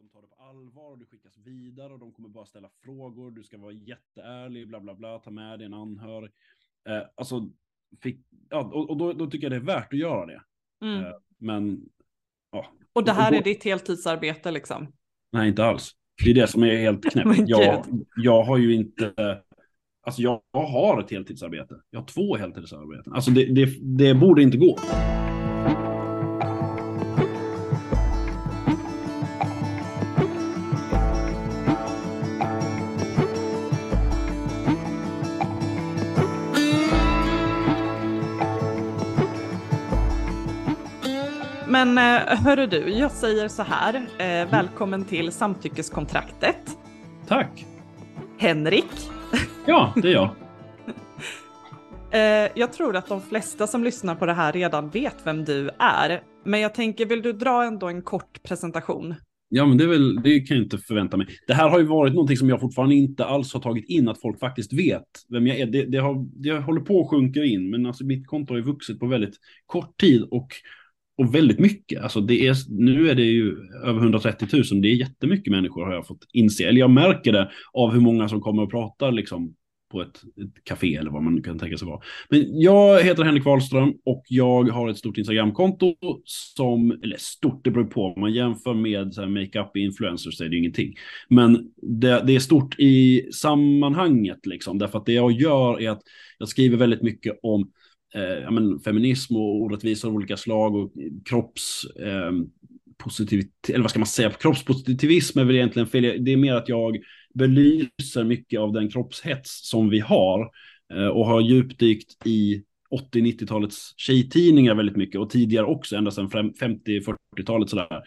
de tar det på allvar och du skickas vidare och de kommer bara ställa frågor. Du ska vara jätteärlig, bla bla bla, ta med dig en anhörig. Eh, alltså, fick, ja, och, och då, då, tycker jag det är värt att göra det. Mm. Eh, men, ja. Och det här och, och, är ditt heltidsarbete liksom? Nej, inte alls. Det är det som är helt knäppt. jag, jag har ju inte Alltså jag, jag har ett heltidsarbete. Jag har två heltidsarbeten. Alltså det, det, det borde inte gå. Men eh, hörru du, jag säger så här. Eh, välkommen till samtyckeskontraktet. Tack. Henrik. Ja, det är jag. Eh, jag tror att de flesta som lyssnar på det här redan vet vem du är. Men jag tänker, vill du dra ändå en kort presentation? Ja, men det, är väl, det kan jag inte förvänta mig. Det här har ju varit någonting som jag fortfarande inte alls har tagit in, att folk faktiskt vet vem jag är. Det, det, har, det håller på att sjunka in, men alltså mitt konto har ju vuxit på väldigt kort tid och, och väldigt mycket. Alltså det är, nu är det ju över 130 000, det är jättemycket människor har jag fått inse. Eller jag märker det av hur många som kommer och pratar liksom på ett, ett café eller vad man kan tänka sig vara. Men jag heter Henrik Wahlström och jag har ett stort Instagramkonto som, eller stort, det beror på, om man jämför med makeup influencers så är det ingenting. Men det, det, är stort i sammanhanget liksom, därför att det jag gör är att jag skriver väldigt mycket om eh, men, feminism och orättvisor av olika slag och kropps... Eh, positivitet, eller vad ska man säga, kroppspositivism är väl egentligen fel. Det är mer att jag belyser mycket av den kroppshets som vi har eh, och har djupdykt i 80-90-talets tjejtidningar väldigt mycket och tidigare också, ända sedan 50-40-talet sådär.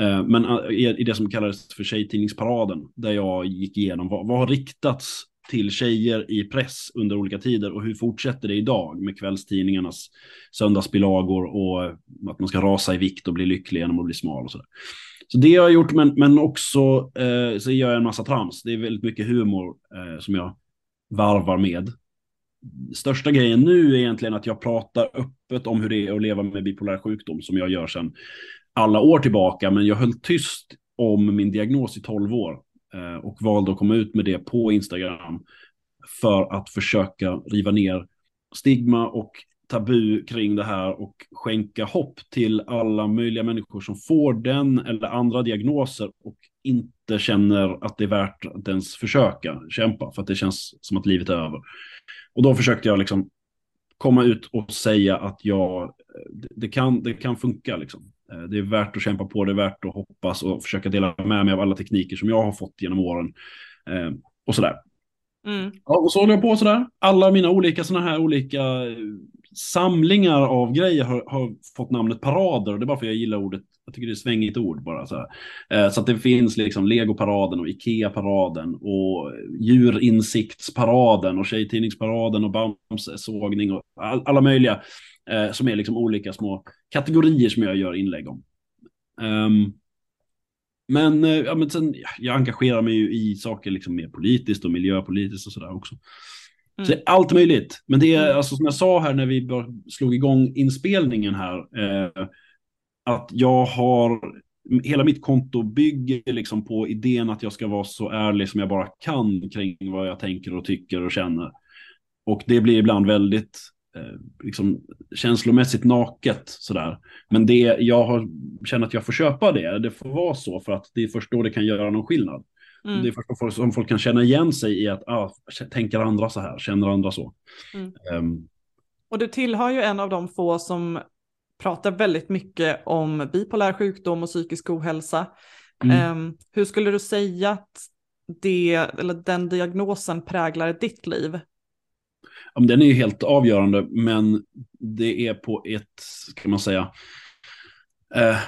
Eh, men eh, i det som kallades för tjejtidningsparaden, där jag gick igenom vad, vad har riktats till tjejer i press under olika tider och hur fortsätter det idag med kvällstidningarnas söndagsbilagor och eh, att man ska rasa i vikt och bli lycklig genom att bli smal och sådär. Så det har jag gjort, men, men också eh, så gör jag en massa trams. Det är väldigt mycket humor eh, som jag varvar med. Största grejen nu är egentligen att jag pratar öppet om hur det är att leva med bipolär sjukdom som jag gör sedan alla år tillbaka. Men jag höll tyst om min diagnos i 12 år Eh, och valde att komma ut med det på Instagram för att försöka riva ner stigma och tabu kring det här och skänka hopp till alla möjliga människor som får den eller andra diagnoser och inte känner att det är värt att ens försöka kämpa för att det känns som att livet är över. Och då försökte jag liksom komma ut och säga att jag, det, kan, det kan funka liksom. Eh, det är värt att kämpa på, det är värt att hoppas och försöka dela med mig av alla tekniker som jag har fått genom åren. Eh, och sådär. Mm. Ja, och så håller jag på sådär. Alla mina olika sådana här olika samlingar av grejer har, har, fått namnet parader och det är bara för att jag gillar ordet. Jag tycker det är ett svängigt ord bara så. Eh, så att det finns liksom Legoparaden och Ikea-paraden och djurinsiktsparaden och tjejtidningsparaden och Bamse-sågning och all, alla möjliga eh, som är liksom olika små kategorier som jag gör inlägg om. Um, men, eh, ja, men sen, jag engagerar mig ju i saker liksom mer politiskt och miljöpolitiskt och sådär också. Mm. Så allt möjligt. Men det är mm. alltså som jag sa här när vi slog igång inspelningen här. Eh, att jag har, hela mitt konto bygger liksom på idén att jag ska vara så ärlig som jag bara kan kring vad jag tänker och tycker och känner. Och det blir ibland väldigt liksom, känslomässigt naket sådär. Men det, jag har, känner att jag får köpa det. Det får vara så för att det är först då det kan göra någon skillnad. Mm. Det är först folk, som folk kan känna igen sig i att ah, tänker andra så här, känner andra så. Mm. Um. och du tillhör ju en av de få som pratar väldigt mycket om bipolär sjukdom och psykisk ohälsa. Mm. Um, hur skulle du säga att det, eller den diagnosen präglar ditt liv? Ja, den är ju helt avgörande, men det är på ett, ska man säga, eh,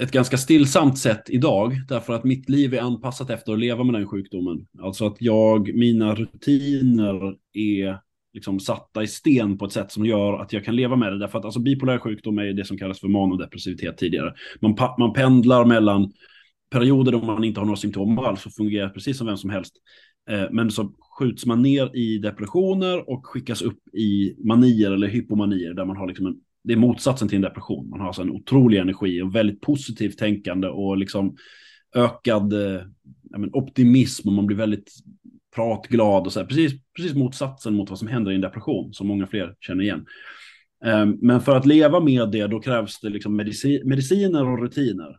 ett ganska stillsamt sätt idag, därför att mitt liv är anpassat efter att leva med den sjukdomen. Alltså att jag, mina rutiner är liksom satta i sten på ett sätt som gör att jag kan leva med det. Därför att alltså, bipolär sjukdom är det som kallas för manodepressivitet tidigare. Man, man pendlar mellan perioder då man inte har några symptom alls och fungerar precis som vem som helst. Eh, men så skjuts man ner i depressioner och skickas upp i manier eller hypomanier där man har liksom en det är motsatsen till en depression. Man har alltså en otrolig energi och väldigt positivt tänkande och liksom ökad eh, men, optimism och man blir väldigt pratglad och så här. Precis, precis motsatsen mot vad som händer i en depression som många fler känner igen. Eh, men för att leva med det då krävs det liksom medici mediciner och rutiner.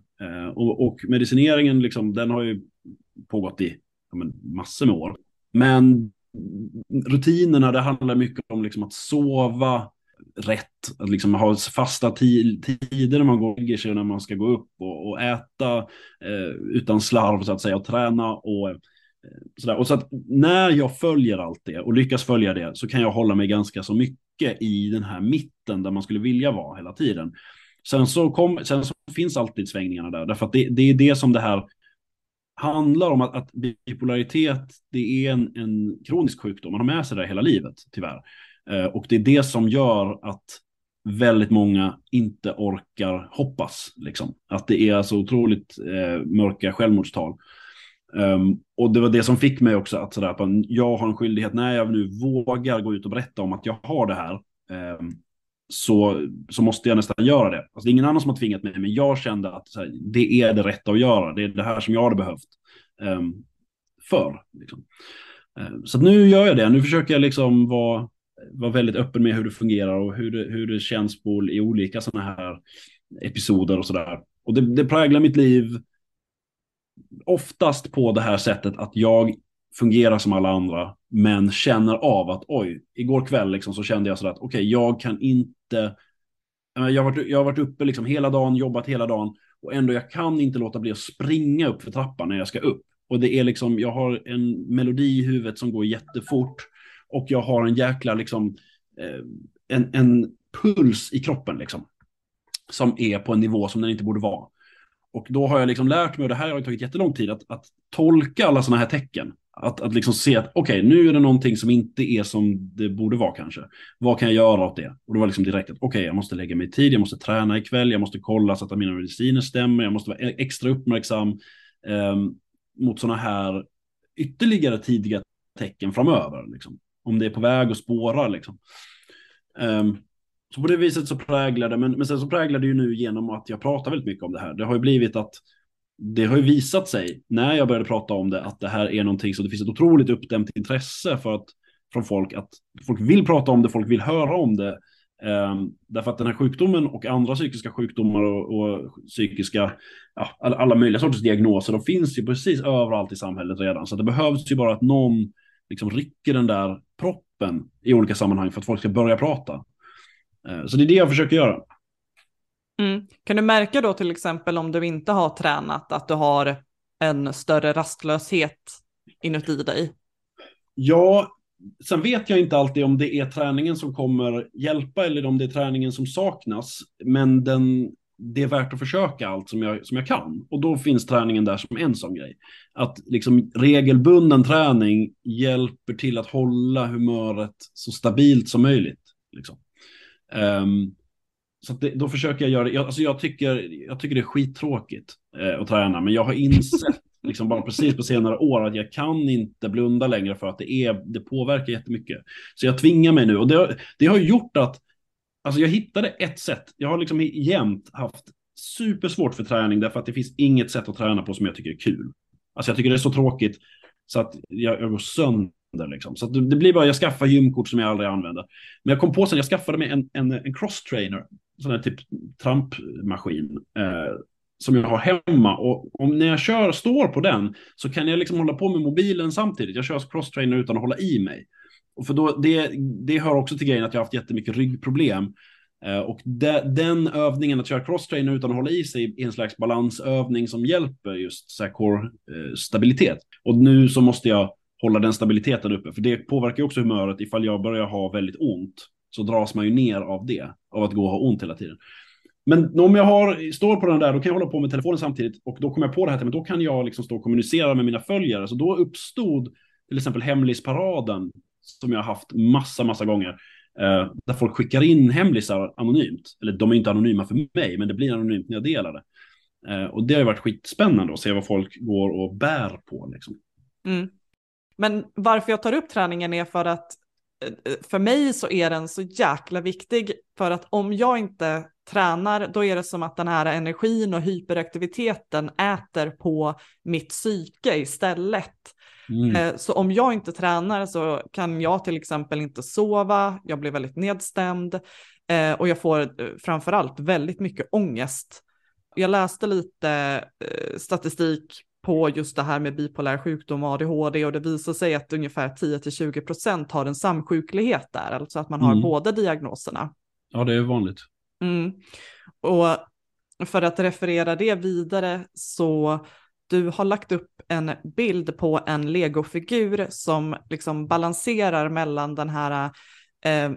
Och, och, medicineringen liksom, den har ju pågått i men, massor med år. Men rutinerna, det handlar mycket om liksom att sova rätt, att liksom ha fasta tider när man går och lägger sig och när man ska gå upp och, och äta eh, utan slarv så att säga och träna och eh, sådär. Och så att när jag följer allt det och lyckas följa det så kan jag hålla mig ganska så mycket i den här mitten där man skulle vilja vara hela tiden. Sen så, kom, sen så finns alltid svängningarna där, därför att det, det är det som det här handlar om att, att bipolaritet, det är en, en kronisk sjukdom. Man har med sig det hela livet, tyvärr. Eh, och det är det som gör att väldigt många inte orkar hoppas. Liksom. Att det är så otroligt eh, mörka självmordstal. Um, och det var det som fick mig också att sådär, jag har en skyldighet när jag nu vågar gå ut och berätta om att jag har det här. Um, så, så måste jag nästan göra det. Alltså, det är ingen annan som har tvingat mig, men jag kände att här, det är det rätta att göra. Det är det här som jag hade behövt um, för. Liksom. Um, så nu gör jag det. Nu försöker jag liksom vara, vara väldigt öppen med hur det fungerar och hur det, hur det känns på, i olika sådana här episoder och sådär. Och det, det präglar mitt liv oftast på det här sättet att jag fungerar som alla andra, men känner av att oj, igår kväll liksom så kände jag så att okej, okay, jag kan inte jag har, varit, jag har varit uppe liksom hela dagen, jobbat hela dagen och ändå jag kan inte låta bli att springa upp för trappan när jag ska upp. Och det är liksom, jag har en melodi i huvudet som går jättefort och jag har en jäkla liksom, eh, en, en puls i kroppen liksom. Som är på en nivå som den inte borde vara. Och då har jag liksom lärt mig, och det här har tagit jättelång tid, att, att tolka alla sådana här tecken. Att, att liksom se att okej, okay, nu är det någonting som inte är som det borde vara kanske. Vad kan jag göra åt det? Och det var liksom direkt att okej, okay, jag måste lägga mig tid, jag måste träna ikväll, jag måste kolla så att mina mediciner stämmer, jag måste vara e- extra uppmärksam eh, mot sådana här ytterligare tidiga tecken framöver. Liksom. Om det är på väg att spåra liksom. Um, så på det viset så präglar det, men, men sen så präglar det ju nu genom att jag pratar väldigt mycket om det här. Det har ju blivit att det har ju visat sig när jag började prata om det att det här är någonting som det finns ett otroligt uppdämt intresse för att från folk att folk vill prata om det, folk vill höra om det. Um, därför att den här sjukdomen och andra psykiska sjukdomar och, och psykiska, ja, alla, alla, möjliga sorters diagnoser, de finns ju precis överallt i samhället redan. Så det behövs ju bara att någon liksom rycker den där proppen i olika sammanhang för att folk ska börja prata. Uh, så det är det jag försöker göra. Mm. Kan du märka då till exempel om du inte har tränat att du har en större rastlöshet inuti dig? Ja, sen vet jag inte alltid om det är träningen som kommer hjälpa eller om det är träningen som saknas. Men den, det är värt att försöka allt som jag, som jag kan. Och då finns träningen där som en sån grej. Att liksom regelbunden träning hjälper till att hålla humöret så stabilt som möjligt. Liksom. Um, så det, då försöker jag göra det. Jag, alltså jag, tycker, jag tycker det är skittråkigt eh, att träna, men jag har insett liksom bara precis på senare år att jag kan inte blunda längre för att det, är, det påverkar jättemycket. Så jag tvingar mig nu och det, det har gjort att alltså jag hittade ett sätt. Jag har liksom jämt haft supersvårt för träning därför att det finns inget sätt att träna på som jag tycker är kul. Alltså jag tycker det är så tråkigt så att jag, jag går sönder Liksom. Så det, det, blir bara, jag skaffar gymkort som jag aldrig använder. Men jag kom på sen, jag skaffade mig en, en, en cross-trainer sån här typ trampmaskin eh, som jag har hemma. Och om när jag kör, står på den så kan jag liksom hålla på med mobilen samtidigt. Jag kör alltså crosstrainer utan att hålla i mig. Och för då, det, det hör också till grejen att jag har haft jättemycket ryggproblem. Eh, och de, den övningen, att köra crosstrainer utan att hålla i sig, är en slags balansövning som hjälper just så core-stabilitet. Eh, och nu så måste jag hålla den stabiliteten uppe, för det påverkar också humöret ifall jag börjar ha väldigt ont så dras man ju ner av det, av att gå och ha ont hela tiden. Men om jag har, står på den där, då kan jag hålla på med telefonen samtidigt och då kommer jag på det här, men då kan jag liksom stå och kommunicera med mina följare. Så då uppstod till exempel hemlisparaden som jag har haft massa, massa gånger. Eh, där folk skickar in hemlisar anonymt. Eller de är inte anonyma för mig, men det blir anonymt när jag delar det. Eh, och det har ju varit skitspännande att se vad folk går och bär på. Liksom. Mm. Men varför jag tar upp träningen är för att för mig så är den så jäkla viktig för att om jag inte tränar då är det som att den här energin och hyperaktiviteten äter på mitt psyke istället. Mm. Eh, så om jag inte tränar så kan jag till exempel inte sova, jag blir väldigt nedstämd eh, och jag får eh, framförallt väldigt mycket ångest. Jag läste lite statistik på just det här med bipolär sjukdom och ADHD och det visar sig att ungefär 10-20% har en samsjuklighet där, alltså att man har mm. båda diagnoserna. Ja, det är vanligt. Mm. Och för att referera det vidare så du har lagt upp en bild på en legofigur som liksom balanserar mellan den här, eh,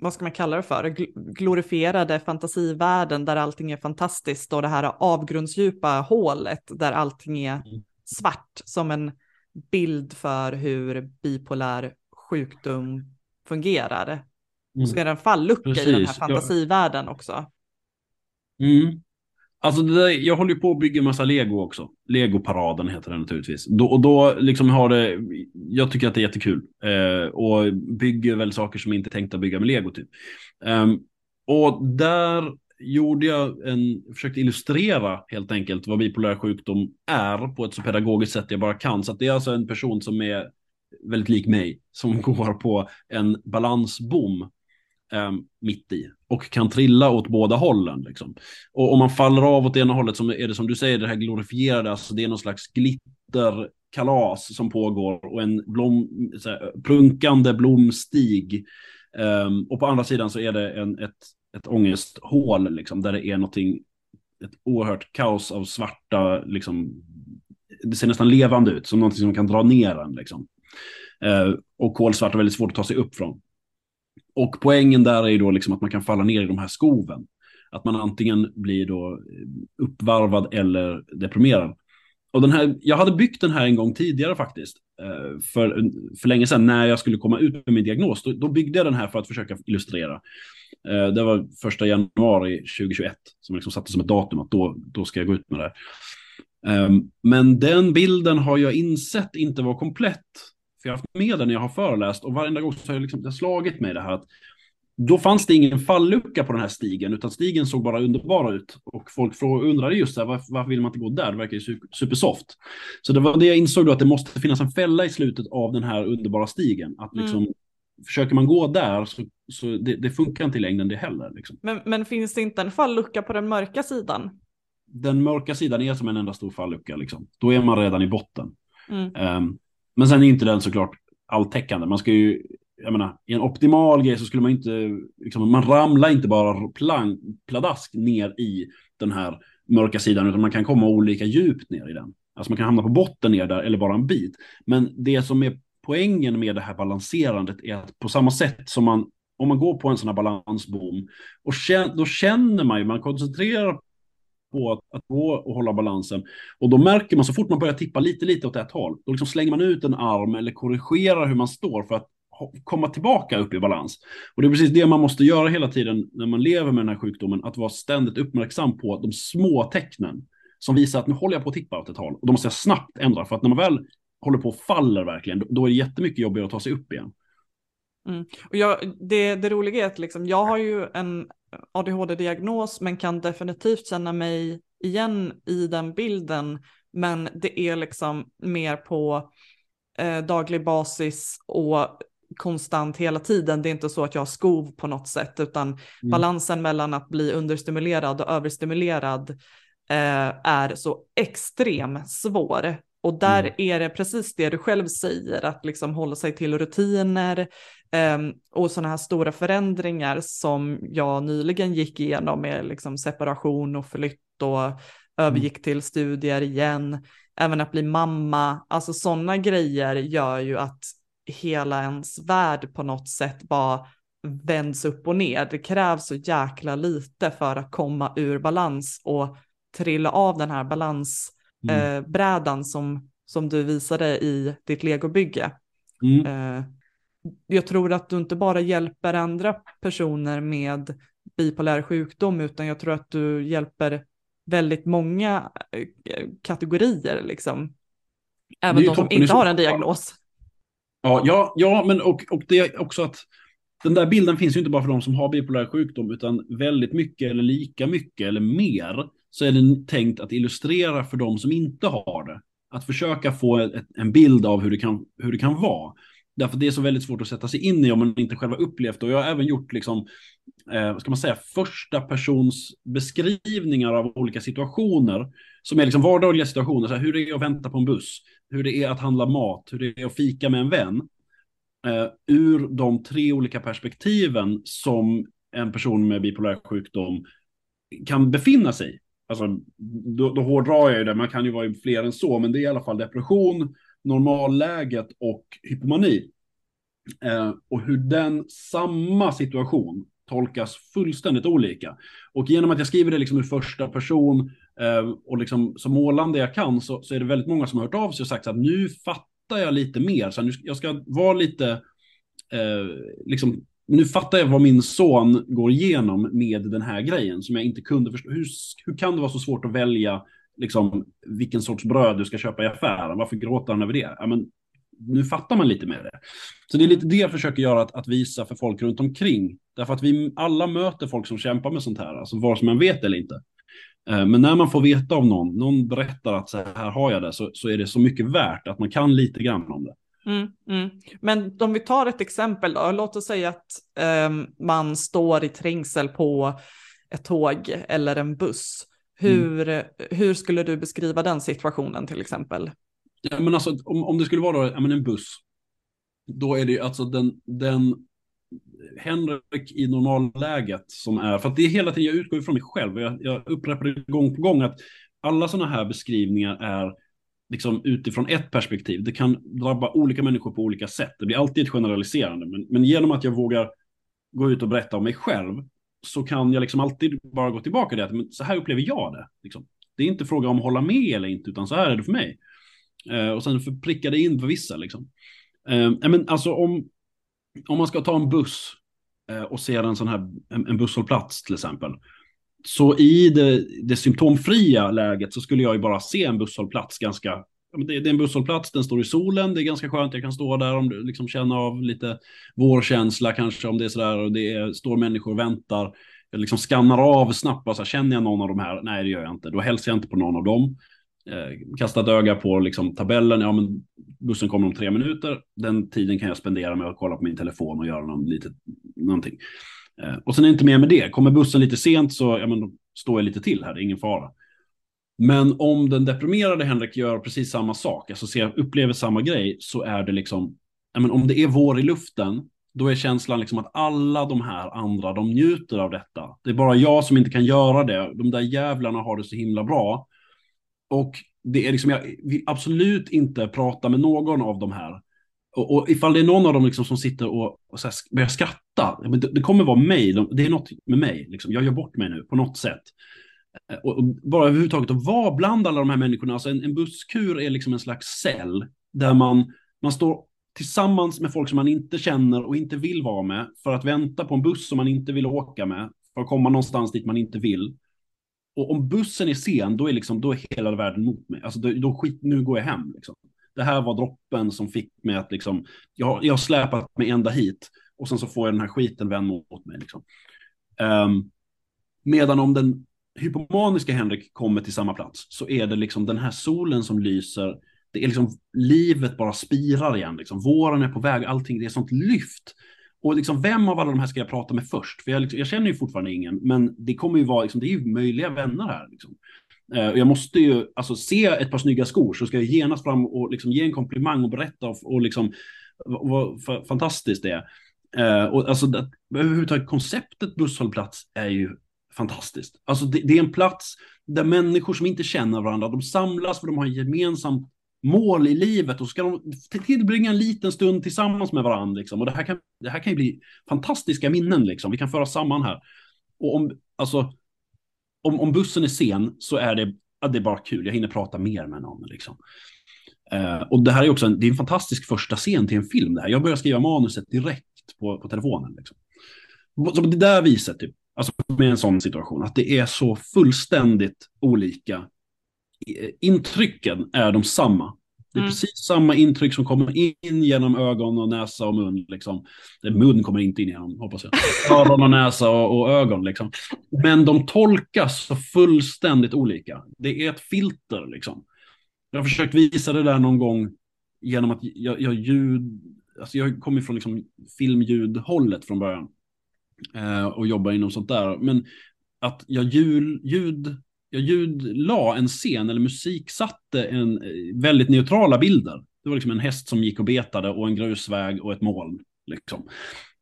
vad ska man kalla det för, glorifierade fantasivärlden där allting är fantastiskt och det här avgrundsdjupa hålet där allting är mm. svart som en bild för hur bipolär sjukdom fungerar. Mm. Så är det en fallucka Precis. i den här fantasivärlden också. Mm. Alltså där, jag håller ju på att bygga massa lego också. Legoparaden heter den naturligtvis. Då, och då liksom har det, jag tycker att det är jättekul. Eh, och bygger väl saker som inte är tänkta att bygga med lego typ. Um, och där gjorde jag en, försökte illustrera helt enkelt vad bipolär sjukdom är på ett så pedagogiskt sätt jag bara kan. Så det är alltså en person som är väldigt lik mig, som går på en balansbom eh, mitt i och kan trilla åt båda hållen. Liksom. Och om man faller av åt ena hållet så är det som du säger, det här glorifierade, alltså det är någon slags glitterkalas som pågår och en blom, här, prunkande blomstig. Um, och på andra sidan så är det en, ett, ett ångesthål liksom, där det är någonting, ett oerhört kaos av svarta, liksom, det ser nästan levande ut, som någonting som kan dra ner en. Liksom. Uh, och kolsvart är väldigt svårt att ta sig upp från. Och poängen där är ju då liksom att man kan falla ner i de här skoven. Att man antingen blir då eh, uppvarvad eller deprimerad. Och den här, jag hade byggt den här en gång tidigare faktiskt. Eh, för, för länge sedan när jag skulle komma ut med min diagnos. Då, då byggde jag den här för att försöka illustrera. Eh, det var första januari 2021 som liksom satte som ett datum att då, då ska jag gå ut med det. här. Ehm, men den bilden har jag insett inte var komplett för jag har haft med den när jag har föreläst och varenda gång så har jag liksom, det har slagit mig det här att då fanns det ingen fallucka på den här stigen, utan stigen såg bara underbar ut. Och folk undrade just så här, varför, varför vill man inte gå där? Det verkar ju supersoft. Så det var det jag insåg då, att det måste finnas en fälla i slutet av den här underbara stigen. Att liksom, mm. försöker man gå där så, så det, det, funkar inte i längden det heller. Liksom. Men, men finns det inte en fallucka på den mörka sidan? Den mörka sidan är som en enda stor fallucka, liksom. Då är man redan i botten. Mm. Um, men sen är inte den såklart alltäckande. Man ska ju, jag menar, i en optimal grej så skulle man inte, liksom, man ramlar inte bara plank, pladask ner i den här mörka sidan, utan man kan komma olika djupt ner i den. Alltså man kan hamna på botten ner där eller bara en bit. Men det som är poängen med det här balanserandet är att på samma sätt som man, om man går på en sån här balansbom, och kän då känner man ju, man koncentrerar på att, att gå och hålla balansen. Och då märker man så fort man börjar tippa lite, lite åt ett håll, då liksom slänger man ut en arm eller korrigerar hur man står för att komma tillbaka upp i balans. Och det är precis det man måste göra hela tiden när man lever med den här sjukdomen, att vara ständigt uppmärksam på de små tecknen som visar att nu håller jag på att tippa åt ett håll. Och då måste jag snabbt ändra, för att när man väl håller på och faller verkligen, då är det jättemycket jobbigare att ta sig upp igen. Mm. Och jag, det, det roliga är att liksom, jag har ju en ADHD-diagnos men kan definitivt känna mig igen i den bilden. Men det är liksom mer på eh, daglig basis och konstant hela tiden. Det är inte så att jag har skov på något sätt, utan mm. balansen mellan att bli understimulerad och överstimulerad eh, är så extrem svår. Och där mm. är det precis det du själv säger, att liksom hålla sig till rutiner, Um, och sådana här stora förändringar som jag nyligen gick igenom med liksom separation och flytt och mm. övergick till studier igen, även att bli mamma, alltså sådana grejer gör ju att hela ens värld på något sätt bara vänds upp och ner. Det krävs så jäkla lite för att komma ur balans och trilla av den här balansbrädan mm. eh, som, som du visade i ditt legobygge. Mm. Eh, jag tror att du inte bara hjälper andra personer med bipolär sjukdom, utan jag tror att du hjälper väldigt många eh, kategorier, liksom. Även de som inte har en diagnos. Ja, ja, ja men och, och det är också att den där bilden finns ju inte bara för de som har bipolär sjukdom, utan väldigt mycket eller lika mycket eller mer så är den tänkt att illustrera för de som inte har det. Att försöka få ett, en bild av hur det, kan, hur det kan vara. Därför det är så väldigt svårt att sätta sig in i om man inte själv har upplevt det. Och jag har även gjort, liksom, eh, vad ska man säga, första persons beskrivningar av olika situationer. Som är liksom vardagliga situationer, så här, hur det är att vänta på en buss, hur det är att handla mat, hur det är att fika med en vän. Eh, ur de tre olika perspektiven som en person med bipolär sjukdom kan befinna sig i. Alltså, då, då hårdrar jag ju det, man kan ju vara fler än så, men det är i alla fall depression, normalläget och hypomani. Eh, och hur den samma situation tolkas fullständigt olika. Och genom att jag skriver det liksom ur första person eh, och liksom så målande jag kan så, så, är det väldigt många som har hört av sig och sagt att nu fattar jag lite mer. Så nu, jag ska vara lite, eh, liksom, nu fattar jag vad min son går igenom med den här grejen som jag inte kunde förstå. Hur, hur kan det vara så svårt att välja liksom, vilken sorts bröd du ska köpa i affären. Varför gråter han över det? Ja, men, nu fattar man lite mer det. Så det är lite det jag försöker göra, att, att visa för folk runt omkring. Därför att vi alla möter folk som kämpar med sånt här, alltså vare sig man vet eller inte. Eh, men när man får veta av någon, någon berättar att så här har jag det, så, så är det så mycket värt att man kan lite grann om det. Mm, mm. Men om vi tar ett exempel då, låt oss säga att um, man står i trängsel på ett tåg eller en buss hur, mm. hur skulle du beskriva den situationen till exempel? Ja, men alltså, om, om det skulle vara då, ja, men en buss, då är det alltså den, den Henrik i normalläget som är, för att det är hela tiden, jag utgår ifrån mig själv, jag, jag upprepar det gång på gång, att alla sådana här beskrivningar är liksom utifrån ett perspektiv. Det kan drabba olika människor på olika sätt. Det blir alltid ett generaliserande, men, men genom att jag vågar gå ut och berätta om mig själv så kan jag liksom alltid bara gå tillbaka till att men så här upplever jag det. Liksom. Det är inte fråga om att hålla med eller inte, utan så här är det för mig. Eh, och sen för pricka det in för vissa. Liksom. Eh, men alltså om, om man ska ta en buss eh, och se en sån här en, en busshållplats till exempel. Så i det, det symptomfria läget så skulle jag ju bara se en busshållplats ganska det, är en busshållplats, den står i solen, det är ganska skönt, jag kan stå där om du liksom känner av lite vårkänsla kanske, om det är sådär och det är, står människor och väntar. Jag liksom skannar av snabbt, bara så här, känner jag någon av de här? Nej, det gör jag inte. Då hälsar jag inte på någon av dem. Eh, kastar ett öga på liksom, tabellen, ja men bussen kommer om tre minuter. Den tiden kan jag spendera med att kolla på min telefon och göra någon, lite, någonting. Eh, och sen är det inte mer med det. Kommer bussen lite sent så ja, men, då står jag lite till här, det är ingen fara. Men om den deprimerade Henrik gör precis samma sak, alltså ser, upplever samma grej, så är det liksom, men om det är vår i luften, då är känslan liksom att alla de här andra, de njuter av detta. Det är bara jag som inte kan göra det. De där jävlarna har det så himla bra. Och det är liksom, jag vill absolut inte prata med någon av de här. Och, och ifall det är någon av dem liksom som sitter och, och så börjar skratta, det, det kommer vara mig, det är något med mig, liksom. jag gör bort mig nu på något sätt. Eh, och, och bara överhuvudtaget att vara bland alla de här människorna, alltså en, en busskur är liksom en slags cell där man, man står tillsammans med folk som man inte känner och inte vill vara med för att vänta på en buss som man inte vill åka med för att komma någonstans dit man inte vill. Och om bussen är sen, då är, liksom, då är hela världen mot mig. Alltså då, då skit, nu går jag hem. Liksom. Det här var droppen som fick mig att liksom, jag, jag har släpat mig ända hit och sen så får jag den här skiten vänd mot mig. Liksom. Um, medan om den hypomaniska Henrik kommer till samma plats så är det liksom den här solen som lyser. Det är liksom livet bara spirar igen. Liksom. Våren är på väg, allting, det är sånt lyft. Och liksom, vem av alla de här ska jag prata med först? För jag, liksom, jag känner ju fortfarande ingen, men det kommer ju vara, liksom, det är ju möjliga vänner här. Liksom. Eh, jag måste ju, alltså se ett par snygga skor så ska jag genast fram och liksom ge en komplimang och berätta och, och liksom vad fantastiskt det är. Uh, och alltså, det, överhuvudtaget konceptet busshållplats är ju fantastiskt. Alltså det, det, är en plats där människor som inte känner varandra, de samlas för de har en gemensam mål i livet och ska de tillbringa en liten stund tillsammans med varandra. Liksom. Och det här, kan, det här kan ju bli fantastiska minnen, liksom. vi kan föra samman här. Och om, alltså, om, om bussen är sen så är det, ja, det är bara kul, jag hinner prata mer med någon. Liksom. Eh, och det här är också en, det är en fantastisk första scen till en film. Där. Jag börjar skriva manuset direkt på, på telefonen. Liksom. Så det där viset, typ, Alltså med en sån situation, att det är så fullständigt olika. Eh, intrycken är de samma. Det är mm. precis samma intryck som kommer in genom ögon och näsa och mun. Liksom. Mun kommer inte in genom, hoppas jag. Öron och näsa och, och, ögon. Liksom. Men de tolkas så fullständigt olika. Det är ett filter. Liksom. Jag har försökt visa det där någon gång genom att jag, jag ljud... Alltså jag kommer från liksom filmljudhållet från början. Eh, och jobbar inom sånt där. Men att jag ljud, ljud jag ljudla en scen eller musiksatte en eh, väldigt neutrala bilder. Det var liksom en häst som gick och betade och en grusväg och ett moln. Liksom.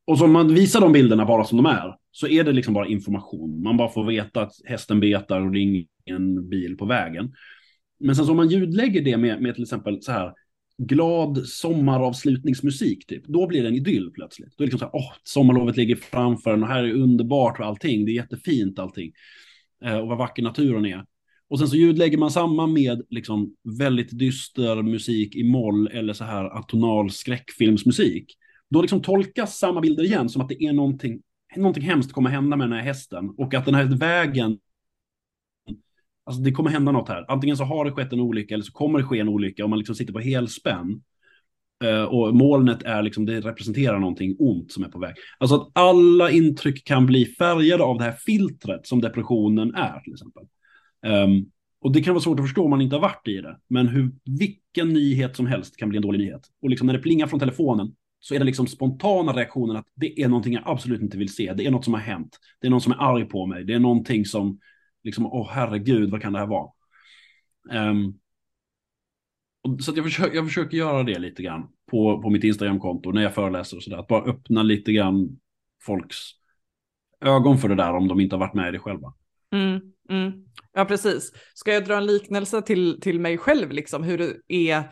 Och så om man visar de bilderna bara som de är, så är det liksom bara information. Man bara får veta att hästen betar och det är ingen bil på vägen. Men sen så om man ljudlägger det med, med till exempel så här glad sommaravslutningsmusik, typ, då blir det en idyll plötsligt. Då är det liksom så här, åh, sommarlovet ligger framför en och här är underbart och allting, det är jättefint allting. Eh, och vad vacker naturen är. Och sen så ljudlägger man samman med liksom väldigt dyster musik i moll eller så här atonal skräckfilmsmusik. Då liksom tolkas samma bilder igen som att det är någonting, någonting hemskt kommer hända med den här hästen och att den här vägen Alltså det kommer hända något här. Antingen så har det skett en olycka eller så kommer det ske en olycka och man liksom sitter på helspänn. Eh, och molnet är liksom, det representerar någonting ont som är på väg. Alltså att alla intryck kan bli färgade av det här filtret som depressionen är till exempel. Um, och det kan vara svårt att förstå om man inte har varit i det. Men hur, vilken nyhet som helst kan bli en dålig nyhet. Och liksom när det plingar från telefonen så är det liksom spontana reaktionen att det är någonting jag absolut inte vill se. Det är något som har hänt. Det är någon som är arg på mig. Det är någonting som, liksom, åh herregud, vad kan det här vara? Um, så jag, försöker, jag försöker göra det lite grann på, på mitt Instagramkonto när jag föreläser och sådär. Att bara öppna lite grann folks ögon för det där om de inte har varit med i det själva. Mm, mm. Ja, precis. Ska jag dra en liknelse till, till mig själv, liksom hur det är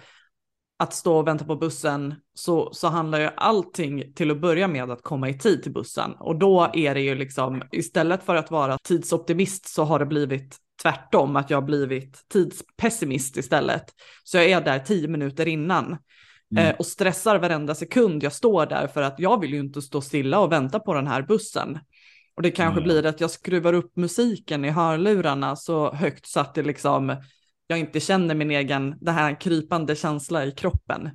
att stå och vänta på bussen så, så handlar ju allting till att börja med att komma i tid till bussen. Och då är det ju liksom, istället för att vara tidsoptimist så har det blivit tvärtom, att jag har blivit tidspessimist istället. Så jag är där tio minuter innan mm. eh, och stressar varenda sekund jag står där för att jag vill ju inte stå stilla och vänta på den här bussen. Och det kanske mm. blir att jag skruvar upp musiken i hörlurarna så högt så att det liksom jag inte känner min egen, det här krypande känsla i kroppen.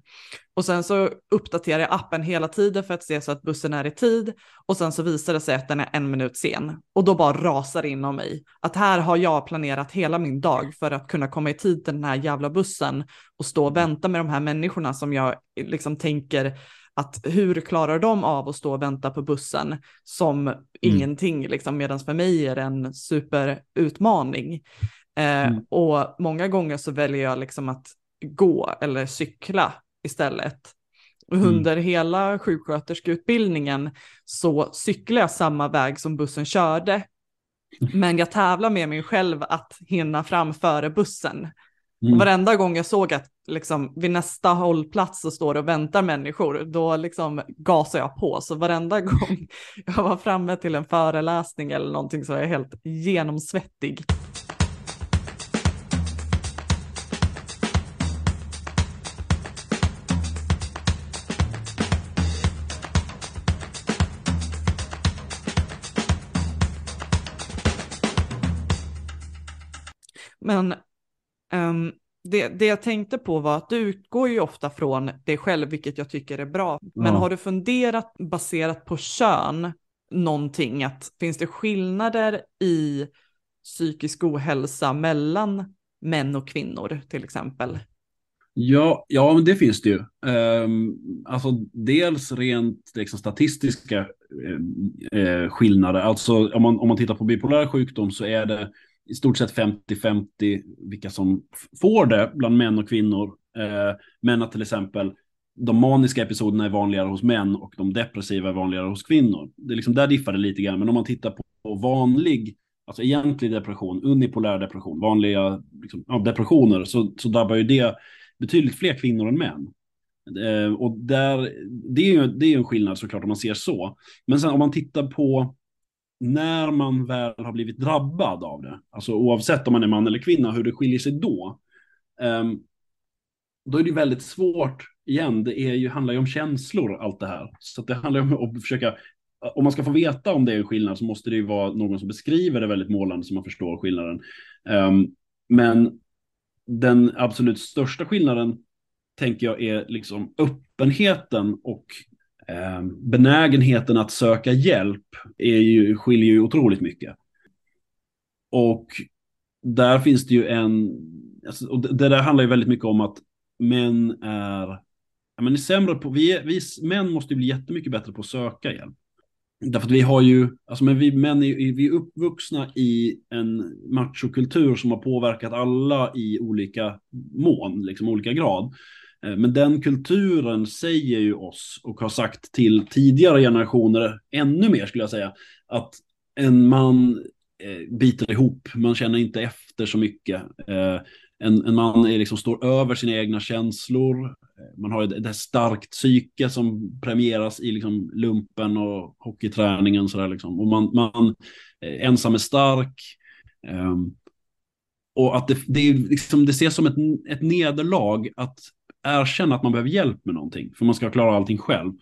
Och sen så uppdaterar jag appen hela tiden för att se så att bussen är i tid och sen så visar det sig att den är en minut sen och då bara rasar inom mig att här har jag planerat hela min dag för att kunna komma i tid till den här jävla bussen och stå och vänta med de här människorna som jag liksom tänker att hur klarar de av att stå och vänta på bussen som mm. ingenting liksom medan för mig är det en superutmaning. Eh, mm. Och många gånger så väljer jag liksom att gå eller cykla istället. Mm. Under hela sjuksköterskeutbildningen så cyklar jag samma väg som bussen körde. Men jag tävlar med mig själv att hinna fram före bussen. Mm. Och varenda gång jag såg att liksom, vid nästa hållplats så står det och väntar människor, då liksom gasar jag på. Så varenda gång jag var framme till en föreläsning eller någonting så var jag helt genomsvettig. Men um, det, det jag tänkte på var att du utgår ju ofta från dig själv, vilket jag tycker är bra. Men ja. har du funderat baserat på kön någonting? Att, finns det skillnader i psykisk ohälsa mellan män och kvinnor till exempel? Ja, ja men det finns det ju. Um, alltså dels rent liksom, statistiska uh, skillnader. Alltså om man, om man tittar på bipolär sjukdom så är det i stort sett 50-50 vilka som får det bland män och kvinnor. Eh, men att till exempel de maniska episoderna är vanligare hos män och de depressiva är vanligare hos kvinnor. Det är liksom där diffar det lite grann. Men om man tittar på vanlig, alltså egentlig depression, unipolär depression, vanliga liksom, ja, depressioner, så, så drabbar ju det betydligt fler kvinnor än män. Eh, och där, det är ju det är en skillnad såklart om man ser så. Men sen om man tittar på när man väl har blivit drabbad av det, alltså oavsett om man är man eller kvinna, hur det skiljer sig då, um, då är det väldigt svårt, igen, det är ju, handlar ju om känslor allt det här. Så det handlar om att försöka, om man ska få veta om det är en skillnad så måste det ju vara någon som beskriver det väldigt målande så man förstår skillnaden. Um, men den absolut största skillnaden tänker jag är liksom öppenheten och Ehm, benägenheten att söka hjälp är ju, skiljer ju otroligt mycket. Och där finns det ju en, alltså, och det där handlar ju väldigt mycket om att män är, ja, men är sämre på, vi, är, vi män måste ju bli jättemycket bättre på att söka hjälp. Därför att vi har ju, alltså men vi män är, vi är uppvuxna i en machokultur som har påverkat alla i olika mån, liksom olika grad. Eh, men den kulturen säger ju oss och har sagt till tidigare generationer ännu mer skulle jag säga att en man eh, biter ihop, man känner inte efter så mycket. Eh, en, en man är liksom, står över sina egna känslor. Man har ett, ett starkt psyke som premieras i liksom, lumpen och hockeyträningen. Så där, liksom. Och man, man ensam är stark. Um, och att det, det, är liksom, det ses som ett, ett nederlag att erkänna att man behöver hjälp med någonting, för man ska klara allting själv.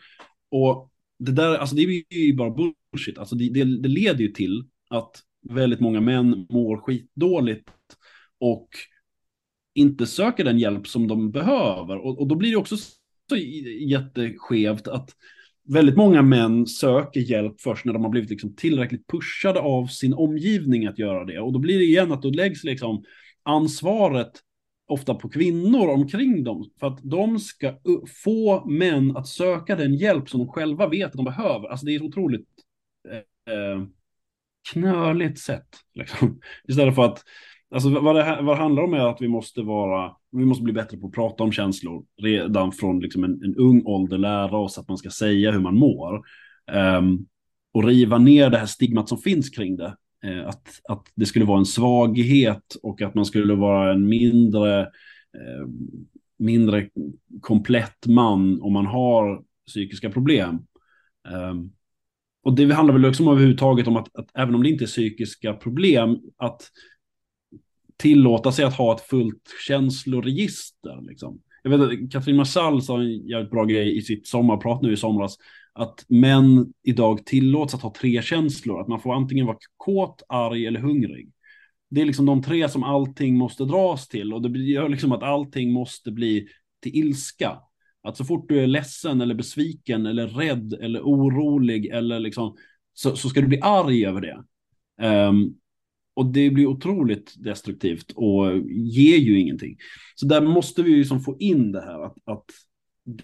Och det där, alltså det är ju bara bullshit. Alltså det, det, det leder ju till att väldigt många män mår skitdåligt och inte söker den hjälp som de behöver. Och, och då blir det också så jätteskevt att väldigt många män söker hjälp först när de har blivit liksom tillräckligt pushade av sin omgivning att göra det. Och då blir det igen att då läggs liksom ansvaret ofta på kvinnor omkring dem. För att de ska få män att söka den hjälp som de själva vet att de behöver. Alltså det är ett otroligt eh, eh knöligt sätt. Liksom. Istället för att, alltså vad det, vad det handlar om är att vi måste vara, vi måste bli bättre på att prata om känslor. Redan från liksom en, en ung ålder lära oss att man ska säga hur man mår. Um, och riva ner det här stigmat som finns kring det. Eh, att, att det skulle vara en svaghet och att man skulle vara en mindre, eh, mindre komplett man om man har psykiska problem. Ehm, och det handlar väl också om överhuvudtaget om att, att även om det inte är psykiska problem, att tillåta sig att ha ett fullt känsloregister. Liksom. Jag vet att Katrin Marsall sa en jävligt bra grej i sitt sommarprat nu i somras, att män idag tillåts att ha tre känslor. Att man får antingen vara kåt, arg eller hungrig. Det är liksom de tre som allting måste dras till och det gör liksom att allting måste bli till ilska. Att så fort du är ledsen eller besviken eller rädd eller orolig eller liksom så, så ska du bli arg över det. Um, och det blir otroligt destruktivt och ger ju ingenting. Så där måste vi ju liksom få in det här att, att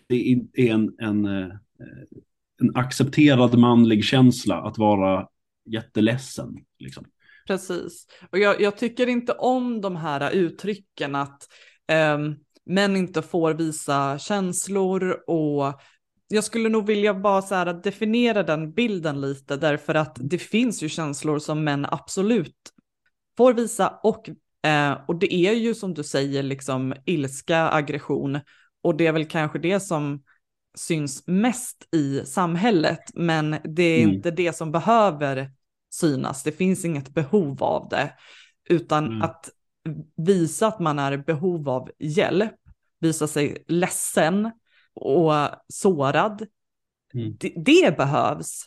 det är en, en, eh, en accepterad manlig känsla att vara jätteledsen. Liksom. Precis, och jag, jag, tycker inte om de här uttrycken att eh, män inte får visa känslor och jag skulle nog vilja bara så här definiera den bilden lite därför att det finns ju känslor som män absolut får visa och, eh, och det är ju som du säger liksom ilska, aggression och det är väl kanske det som syns mest i samhället, men det är mm. inte det som behöver synas. Det finns inget behov av det, utan mm. att visa att man är i behov av hjälp, visa sig ledsen och sårad. Mm. Det, det, behövs.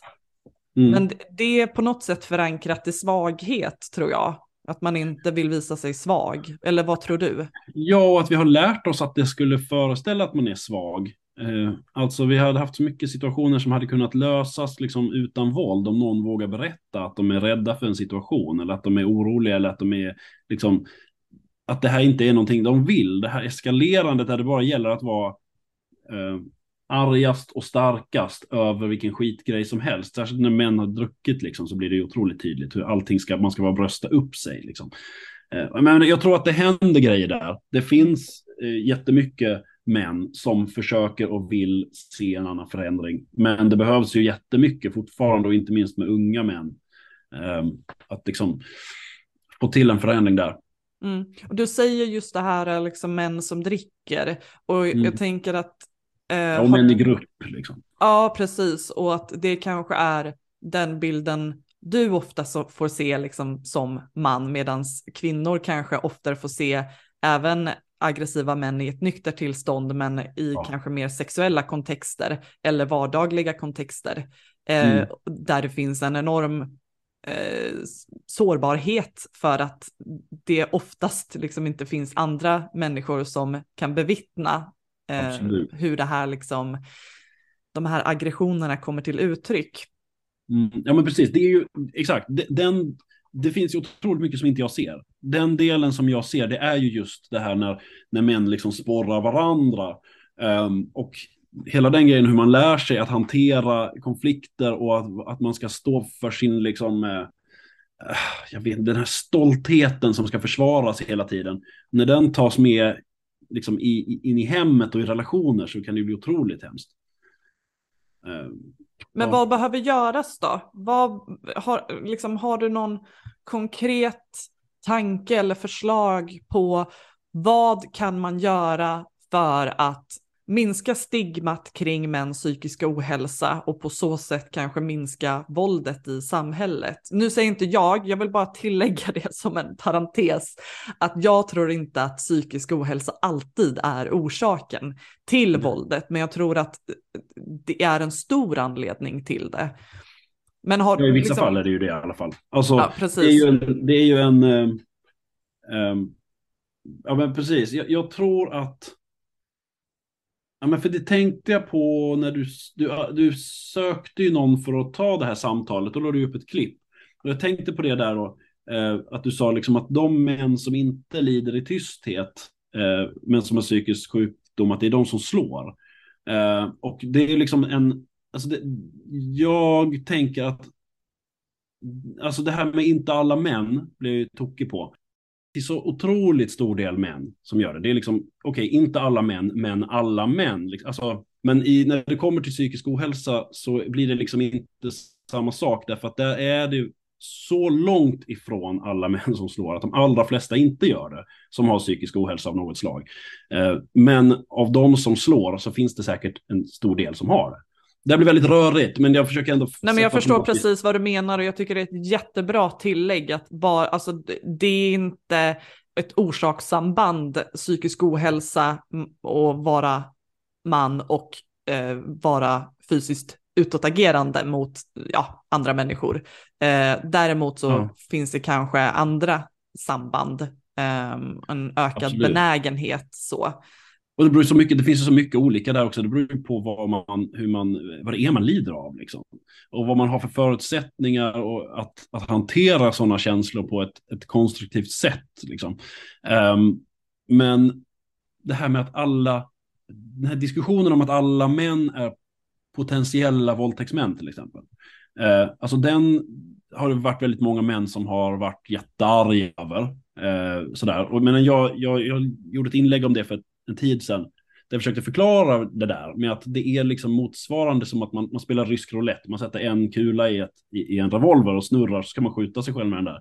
Mm. Men det är på något sätt förankrat i svaghet, tror jag. Att man inte vill visa sig svag. Eller vad tror du? Ja, och att vi har lärt oss att det skulle föreställa att man är svag. Eh, alltså vi hade haft så mycket situationer som hade kunnat lösas liksom utan våld om någon vågar berätta att de är rädda för en situation eller att de är oroliga eller att de är liksom att det här inte är någonting de vill. Det här eskalerandet där det bara gäller att vara eh, argast och starkast över vilken skitgrej som helst. Särskilt när män har druckit liksom, så blir det otroligt tydligt hur allting ska, man ska bara brösta upp sig. Liksom. Eh, men jag tror att det händer grejer där. Det finns eh, jättemycket män som försöker och vill se en annan förändring. Men det behövs ju jättemycket fortfarande och inte minst med unga män. Eh, att liksom få till en förändring där. Mm. Och du säger just det här, liksom män som dricker. Och mm. jag tänker att Eh, och män i grupp liksom. Ja, precis. Och att det kanske är den bilden du ofta får se liksom som man, medan kvinnor kanske oftare får se även aggressiva män i ett nyktert tillstånd, men i ja. kanske mer sexuella kontexter eller vardagliga kontexter, eh, mm. där det finns en enorm eh, sårbarhet för att det oftast liksom inte finns andra människor som kan bevittna eh, hur det här liksom, de här aggressionerna kommer till uttryck. Mm, ja men precis, det är ju exakt, den, det finns ju otroligt mycket som inte jag ser. Den delen som jag ser, det är ju just det här när, när män liksom sporrar varandra. Um, och hela den grejen hur man lär sig att hantera konflikter och att, att man ska stå för sin liksom eh, eh jag vet den här stoltheten som ska försvaras hela tiden. När den tas med liksom i, in i hemmet och i relationer så kan det bli otroligt hemskt. Um, men ja. vad behöver göras då? Vad, har, liksom, har du någon konkret tanke eller förslag på vad kan man göra för att minska stigmat kring mäns psykiska ohälsa och på så sätt kanske minska våldet i samhället. Nu säger inte jag, jag vill bara tillägga det som en parentes, att jag tror inte att psykisk ohälsa alltid är orsaken till mm. våldet, men jag tror att det är en stor anledning till det. Men har, ja, I vissa liksom... fall är det ju det i alla fall. Alltså, ja, precis. Det är ju en... Det är ju en um, um, ja, men precis. Jag, jag tror att Ja, men för det tänkte jag på när du, du, du sökte ju någon för att ta det här samtalet och då lade du upp ett klipp. Och jag tänkte på det där då, eh, att du sa liksom att de män som inte lider i tysthet, eh, men som har psykisk sjukdom, att det är de som slår. Eh, och det är liksom en, alltså det, jag tänker att, alltså det här med inte alla män blir jag tokig på till så otroligt stor del män som gör det. Det är liksom, okej, okay, inte alla män, men alla män. Liksom, alltså, men i, när det kommer till psykisk ohälsa så blir det liksom inte samma sak, därför att där är det så långt ifrån alla män som slår, att de allra flesta inte gör det, som har psykisk ohälsa av något slag. Eh, men av de som slår så finns det säkert en stor del som har det. Det blir väldigt rörigt, men jag försöker ändå... Nej, men jag förstår precis vad du menar och jag tycker det är ett jättebra tillägg att bara, alltså det är inte ett orsakssamband, psykisk ohälsa och vara man och eh, vara fysiskt utåtagerande mot ja, andra människor. Eh, däremot så mm. finns det kanske andra samband, eh, en ökad Absolut. benägenhet så. Och det beror så mycket, det finns så mycket olika där också. Det beror på vad man, hur man, vad det är man lider av liksom. Och vad man har för förutsättningar och att, att hantera sådana känslor på ett, ett konstruktivt sätt liksom. Um, men det här med att alla, den här diskussionen om att alla män är potentiella våldtäktsmän till exempel. Uh, alltså den har det varit väldigt många män som har varit jättearga över. Eh, sådär. Och, men jag, jag, jag gjorde ett inlägg om det för en tid sedan. Där jag försökte förklara det där med att det är liksom motsvarande som att man, man spelar rysk roulette. Man sätter en kula i, ett, i, i en revolver och snurrar så kan man skjuta sig själv med den där.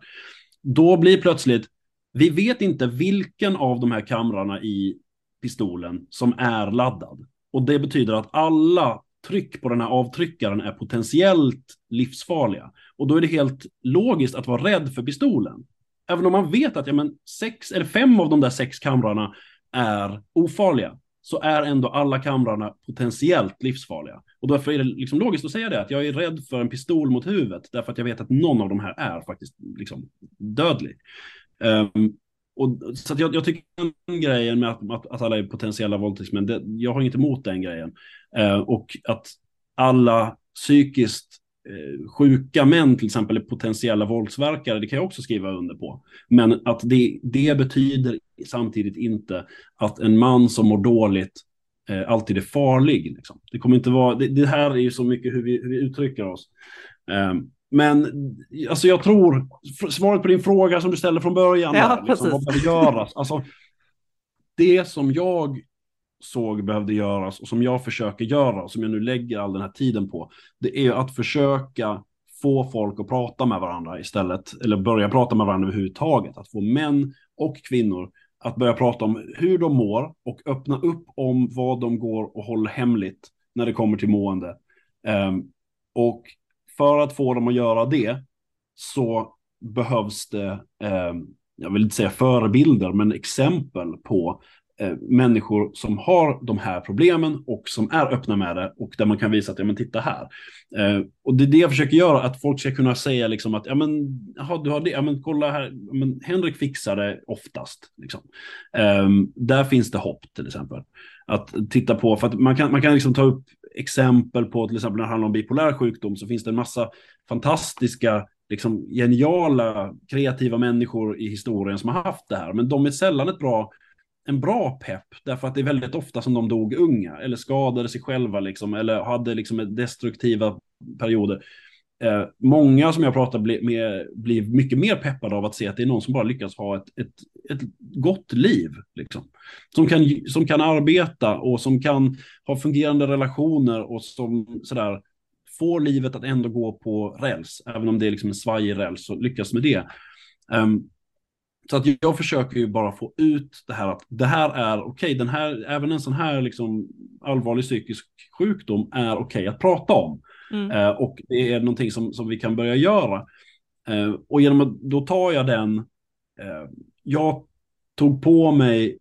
Då blir plötsligt, vi vet inte vilken av de här kamrarna i pistolen som är laddad. Och det betyder att alla tryck på den här avtryckaren är potentiellt livsfarliga. Och då är det helt logiskt att vara rädd för pistolen. Även om man vet att ja, men sex eller fem av de där sex kamrarna är ofarliga så är ändå alla kamrarna potentiellt livsfarliga. Och därför är det liksom logiskt att säga det, att jag är rädd för en pistol mot huvudet, därför att jag vet att någon av de här är faktiskt liksom dödlig. Um, och, så jag, jag, tycker den grejen med att, att, att alla är potentiella våldtäktsmän, det, jag har inget emot den grejen. Uh, och att alla psykiskt sjuka män till exempel är potentiella våldsverkare, det kan jag också skriva under på. Men att det, det betyder samtidigt inte att en man som mår dåligt eh, alltid är farlig. Liksom. Det kommer inte vara, det, det, här är ju så mycket hur vi, hur vi uttrycker oss. Eh, men alltså jag tror, svaret på din fråga som du ställde från början, ja, där, liksom, vad behöver göras? Alltså, det som jag såg behövde göras och som jag försöker göra och som jag nu lägger all den här tiden på, det är att försöka få folk att prata med varandra istället, eller börja prata med varandra överhuvudtaget, att få män och kvinnor att börja prata om hur de mår och öppna upp om vad de går och håller hemligt när det kommer till mående. Um, och för att få dem att göra det så behövs det, um, jag vill inte säga förebilder, men exempel på Eh, människor som har de här problemen och som är öppna med det och där man kan visa att, ja men titta här. Eh, och det är det jag försöker göra, att folk ska kunna säga liksom att, ja men, aha, du har det, ja men kolla här, men Henrik fixar det oftast. Liksom. Eh, där finns det hopp till exempel. Att titta på, för att man kan, man kan liksom ta upp exempel på, till exempel när det handlar om bipolär sjukdom, så finns det en massa fantastiska liksom geniala, kreativa människor i historien som har haft det här. Men de är sällan ett bra, en bra pepp, därför att det är väldigt ofta som de dog unga, eller skadade sig själva, liksom, eller hade liksom destruktiva perioder. Eh, många som jag pratar med, blir mycket mer peppade av att se att det är någon som bara lyckas ha ett, ett, ett gott liv. Liksom. Som, kan, som kan arbeta och som kan ha fungerande relationer och som sådär får livet att ändå gå på räls, även om det är liksom en svajig räls, så lyckas med det. Um, så att jag försöker ju bara få ut det här att det här är okej, okay, den här, även en sån här liksom allvarlig psykisk sjukdom är okej okay att prata om. Mm. Uh, och det är någonting som, som vi kan börja göra. Uh, och genom att då tar jag den, uh, jag tog på mig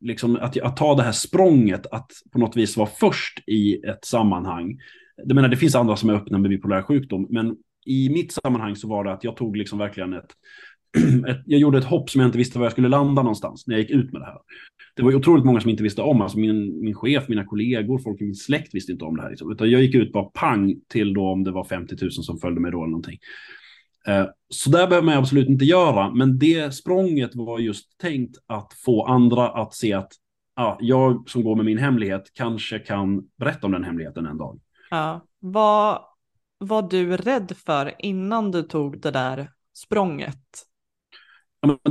liksom att, att ta det här språnget att på något vis vara först i ett sammanhang det, menar, det finns andra som är öppna med bipolär sjukdom, men i mitt sammanhang så var det att jag tog liksom verkligen ett, ett, jag gjorde ett hopp som jag inte visste var jag skulle landa någonstans när jag gick ut med det här. Det var otroligt många som inte visste om, alltså min, min chef, mina kollegor, folk i min släkt visste inte om det här. Liksom. Utan jag gick ut bara pang till då om det var 50 000 som följde mig då eller någonting. Eh, så där behöver man absolut inte göra, men det språnget var just tänkt att få andra att se att ah, jag som går med min hemlighet kanske kan berätta om den hemligheten en dag. Ja. Vad var du rädd för innan du tog det där språnget?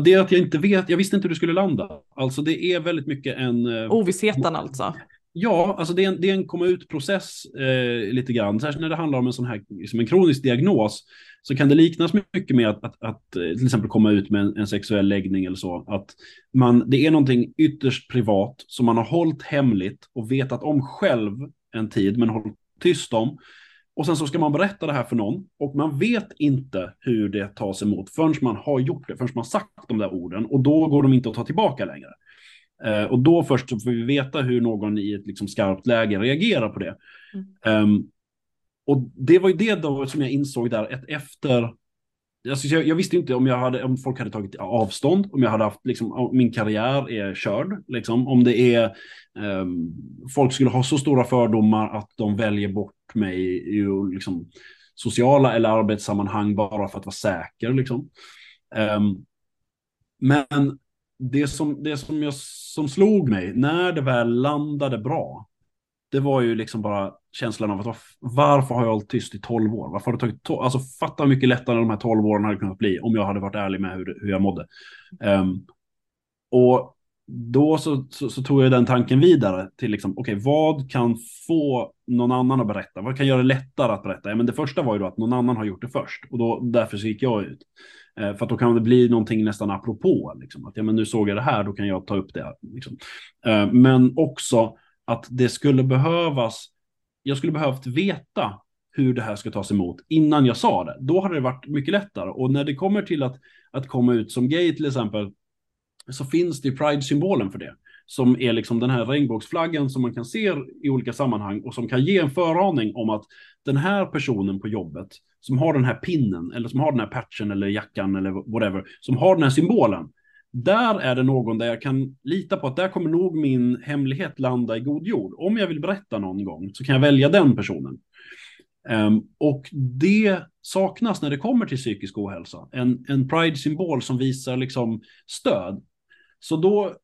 Det är att jag inte vet, jag visste inte hur det skulle landa. Alltså det är väldigt mycket en... Eh, Ovissheten alltså? Ja, alltså det är en, det är en komma ut-process eh, lite grann. Särskilt när det handlar om en sån här, liksom en kronisk diagnos, så kan det liknas mycket med att, att, att eh, till exempel komma ut med en, en, sexuell läggning eller så. Att man, det är någonting ytterst privat som man har hållit hemligt och vetat om själv en tid, men hållit tyst om. Och sen så ska man berätta det här för någon och man vet inte hur det tas emot förrän man har gjort det, förrän man sagt de där orden och då går de inte att ta tillbaka längre. Eh, och då först så får vi veta hur någon i ett liksom skarpt läge reagerar på det. Mm. Um, och det var ju det då som jag insåg där, ett efter Alltså, jag, jag, visste inte om, jag hade, om folk hade tagit avstånd, om jag hade haft, liksom, min karriär är körd, liksom, om det är, um, folk skulle ha så stora fördomar att de väljer bort mig i liksom, sociala eller arbetssammanhang bara för att vara säker. Liksom. Um, men det som, det som, jag, som slog mig, när det väl landade bra, det var ju liksom bara känslan av att varför har jag hållit tyst i tolv år? Varför har det tagit tolv? Alltså fatta hur mycket lättare de här tolv åren hade kunnat bli om jag hade varit ärlig med hur, hur jag mådde. Um, och då så, så, så, tog jag den tanken vidare till liksom, okej, okay, vad kan få någon annan att berätta? Vad kan göra det lättare att berätta? Ja, men det första var ju då att någon annan har gjort det först och då, därför så gick jag ut. Eh, för att då kan det bli någonting nästan apropå, liksom, att ja, men nu såg jag det här, då kan jag ta upp det. Liksom. Eh, men också att det skulle behövas, jag skulle behövt veta hur det här ska tas emot innan jag sa det. Då hade det varit mycket lättare. Och när det kommer till att, att komma ut som gay till exempel, så finns det Pride-symbolen för det. Som är liksom den här regnbågsflaggan som man kan se i olika sammanhang och som kan ge en föraning om att den här personen på jobbet som har den här pinnen eller som har den här patchen eller jackan eller whatever, som har den här symbolen, där är det någon där jag kan lita på att där kommer nog min hemlighet landa i god jord. Om jag vill berätta någon gång så kan jag välja den personen. Um, och det saknas när det kommer till psykisk ohälsa. En, en pride-symbol som visar liksom stöd. Så då,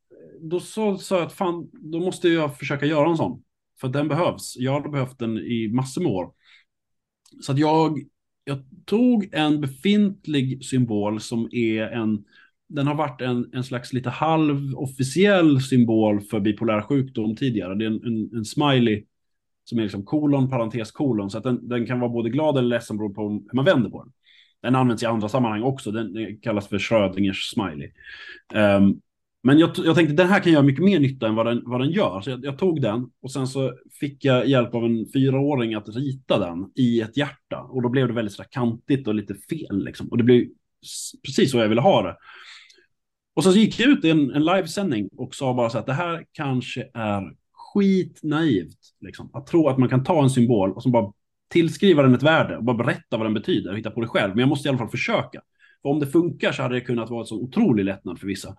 då sa jag att fan, då måste jag försöka göra en sån. För den behövs. Jag har behövt den i massor med år. Så att jag, jag tog en befintlig symbol som är en den har varit en, en slags lite halvofficiell symbol för bipolär sjukdom tidigare. Det är en, en, en smiley som är liksom kolon, parentes, kolon. Så att den, den kan vara både glad eller ledsen beroende på hur man vänder på den. Den används i andra sammanhang också. Den, den kallas för Schrödingers smiley. Um, men jag, jag tänkte den här kan göra mycket mer nytta än vad den, vad den gör. Så jag, jag, tog den och sen så fick jag hjälp av en fyraåring att rita den i ett hjärta. Och då blev det väldigt så kantigt och lite fel. Liksom. Och det blev precis så jag ville ha det. Och så gick jag ut i en, en livesändning och sa bara så att det här kanske är skitnaivt. Liksom. Att tro att man kan ta en symbol och så bara tillskriva den ett värde och bara berätta vad den betyder och hitta på det själv. Men jag måste i alla fall försöka. För om det funkar så hade det kunnat vara en så otrolig lättnad för vissa.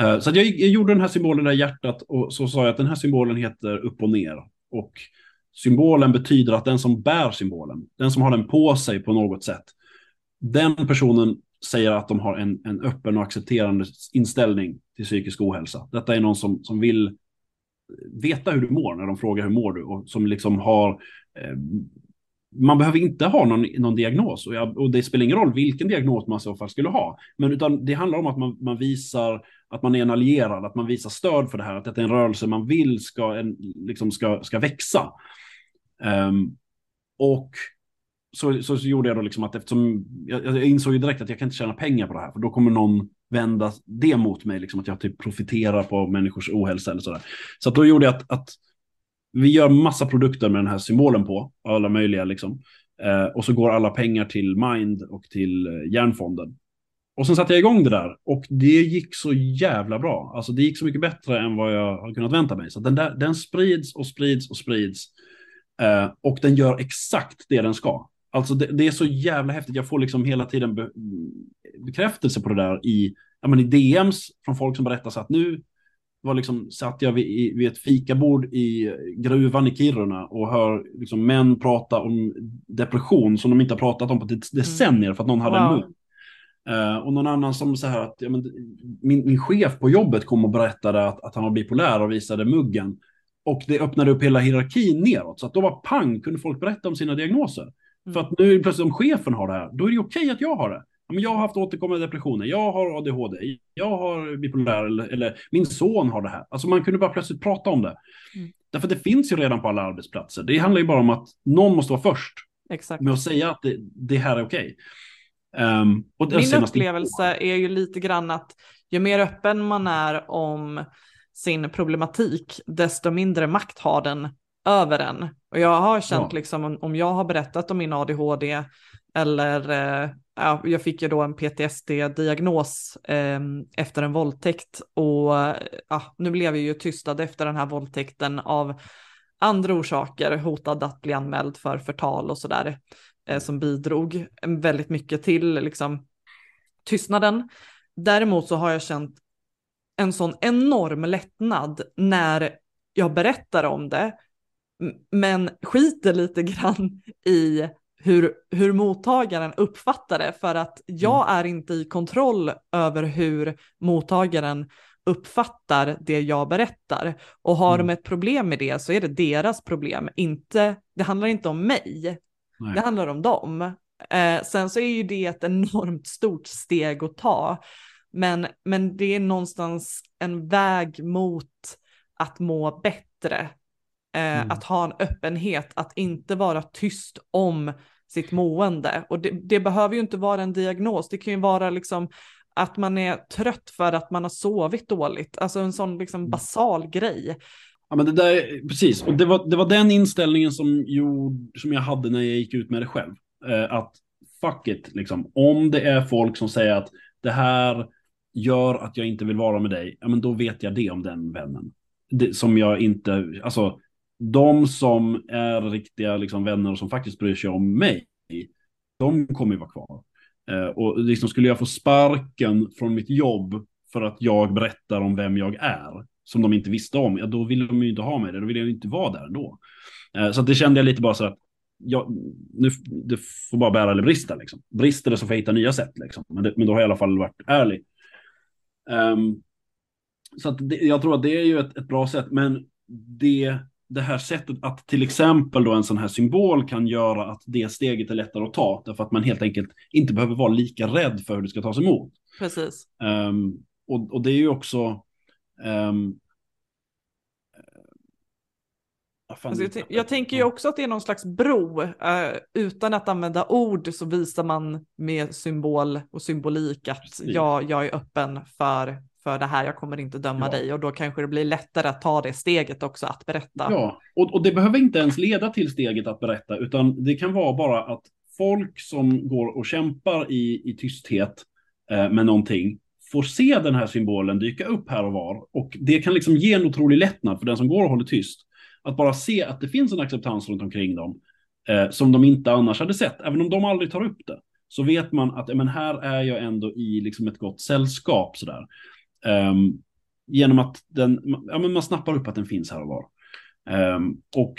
Uh, så jag, jag, gjorde den här symbolen där hjärtat och så sa jag att den här symbolen heter upp och ner. Och symbolen betyder att den som bär symbolen, den som har den på sig på något sätt, den personen säger att de har en, en öppen och accepterande inställning till psykisk ohälsa. Detta är någon som, som vill veta hur du mår när de frågar hur mår du och som liksom har eh, man behöver inte ha någon, någon diagnos och, jag, och, det spelar ingen roll vilken diagnos man i så fall skulle ha. Men utan det handlar om att man, man, visar att man är en allierad, att man visar stöd för det här, att det är en rörelse man vill ska, en, liksom ska, ska växa. Um, och så, så, så, gjorde jag då liksom att eftersom jag, jag, insåg ju direkt att jag kan inte tjäna pengar på det här, för då kommer någon vända det mot mig, liksom att jag typ profiterar på människors ohälsa eller sådär. Så då gjorde jag att, att vi gör massa produkter med den här symbolen på, alla möjliga liksom. Eh, och så går alla pengar till Mind och till eh, Järnfonden. Och sen satte jag igång det där och det gick så jävla bra. Alltså det gick så mycket bättre än vad jag har kunnat vänta mig. Så den, där, den sprids och sprids och sprids. Eh, och den gör exakt det den ska. Alltså det, det, är så jävla häftigt. Jag får liksom hela tiden be, bekräftelse på det där i, ja, men i DMs från folk som berättar så att nu var liksom, satt jag vid, vid ett fikabord i gruvan i Kiruna och hör liksom män prata om depression som de inte har pratat om på decennier för att någon hade wow. en mun. Uh, och någon annan som så här att ja, men, min, min chef på jobbet kom och berättade att, att han var bipolär och visade muggen. Och det öppnade upp hela hierarkin neråt. Så att då var pang, kunde folk berätta om sina diagnoser. Mm. För att nu plötsligt om chefen har det här, då är det okej att jag har det men jag har haft återkommande depressioner, jag har ADHD, jag har bipolär eller, eller, min son har det här. Alltså man kunde bara plötsligt prata om det. Mm. Därför det finns ju redan på alla arbetsplatser. Det handlar ju bara om att någon måste vara först Exakt. med att säga att det, det här är okej. Okay. Um, Min upplevelse är ju lite grann att ju mer öppen man är om sin problematik, desto mindre makt har den över en. Och jag har känt ja. liksom om jag har berättat om min ADHD eller eh, ja, jag fick ju då en PTSD-diagnos eh, efter en våldtäkt och ja, nu blev jag ju tystad efter den här våldtäkten av andra orsaker, hotad att bli anmäld för förtal och sådär, eh, som bidrog väldigt mycket till liksom, tystnaden. Däremot så har jag känt en sån enorm lättnad när jag berättar om det, men skiter lite grann i hur, hur mottagaren uppfattar det för att jag mm. är inte i kontroll över hur mottagaren uppfattar det jag berättar. Och har mm. de ett problem med det så är det deras problem, inte, det handlar inte om mig, Nej. det handlar om dem. Eh, sen så är ju det ett enormt stort steg att ta, men, men det är någonstans en väg mot att må bättre. Eh, mm. Att ha en öppenhet, att inte vara tyst om sitt mående. Och det, det, behöver ju inte vara en diagnos, det kan ju vara liksom att man är trött för att man har sovit dåligt, alltså en sån liksom mm. basal grej. Ja, men det där, precis, och det var, det var den inställningen som, gjorde, som jag hade när jag gick ut med det själv. Eh, att fuck it, liksom. om det är folk som säger att det här gör att jag inte vill vara med dig, ja men då vet jag det om den vännen. Det, som jag inte, alltså de som är riktiga liksom, vänner och som faktiskt bryr sig om mig, de kommer ju vara kvar. Eh, och liksom skulle jag få sparken från mitt jobb för att jag berättar om vem jag är, som de inte visste om, ja då vill de ju inte ha mig där, då vill jag ju inte vara där ändå. Eh, så det kände jag lite bara så att, ja, nu, det får bara bära eller brista liksom. Brister det så får jag hitta nya sätt liksom. Men, det, men då har jag i alla fall varit ärlig. Um, så att det, jag tror att det är ju ett, ett bra sätt, men det det här sättet att till exempel då en sån här symbol kan göra att det steget är lättare att ta, därför att man helt enkelt inte behöver vara lika rädd för hur det ska tas emot. Precis. Um, och, och, det är ju också... Um, Alltså jag, jag, tänker ju också att det är någon slags bro. Uh, utan att använda ord så visar man med symbol och symbolik att jag, jag är öppen för för det här, jag kommer inte döma ja. dig och då kanske det blir lättare att ta det steget också att berätta. Ja, och, och det behöver inte ens leda till steget att berätta, utan det kan vara bara att folk som går och kämpar i, i tysthet eh, med någonting får se den här symbolen dyka upp här och var. Och det kan liksom ge en otrolig lättnad för den som går och håller tyst. Att bara se att det finns en acceptans runt omkring dem eh, som de inte annars hade sett, även om de aldrig tar upp det. Så vet man att men här är jag ändå i liksom ett gott sällskap sådär. Um, genom att den, ja, men man snappar upp att den finns här och var. Um, och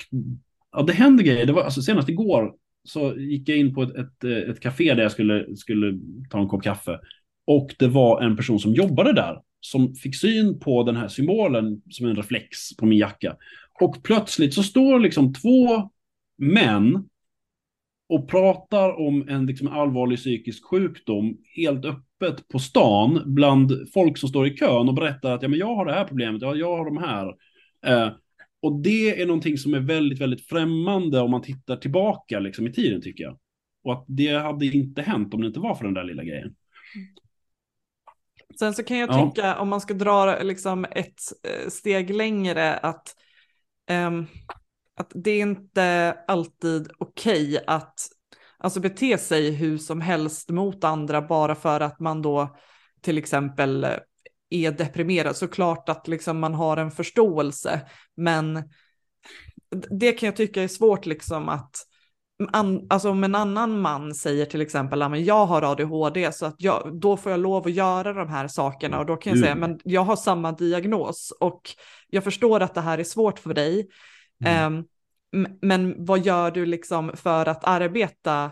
ja, det händer grejer. Det var, alltså, senast igår så gick jag in på ett, ett, ett café där jag skulle, skulle ta en kopp kaffe. Och det var en person som jobbade där som fick syn på den här symbolen som en reflex på min jacka. Och plötsligt så står liksom två män och pratar om en liksom allvarlig psykisk sjukdom helt öppet på stan bland folk som står i kön och berättar att ja, men jag har det här problemet, ja, jag har de här. Eh, och det är någonting som är väldigt, väldigt främmande om man tittar tillbaka liksom, i tiden tycker jag. Och att det hade inte hänt om det inte var för den där lilla grejen. Sen så kan jag ja. om man ska dra liksom ett eh, steg längre, att, um, att det är inte alltid okej okay att alltså, bete sig hur som helst mot andra bara för att man då till exempel är deprimerad. Såklart att liksom man har en förståelse, men det kan jag tycka är svårt liksom att an, alltså om en annan man säger till exempel att jag har ADHD så att jag, då får jag lov att göra de här sakerna och då kan jag mm. säga men jag har samma diagnos och jag förstår att det här är svårt för dig. Mm. Um, men vad gör du liksom för att arbeta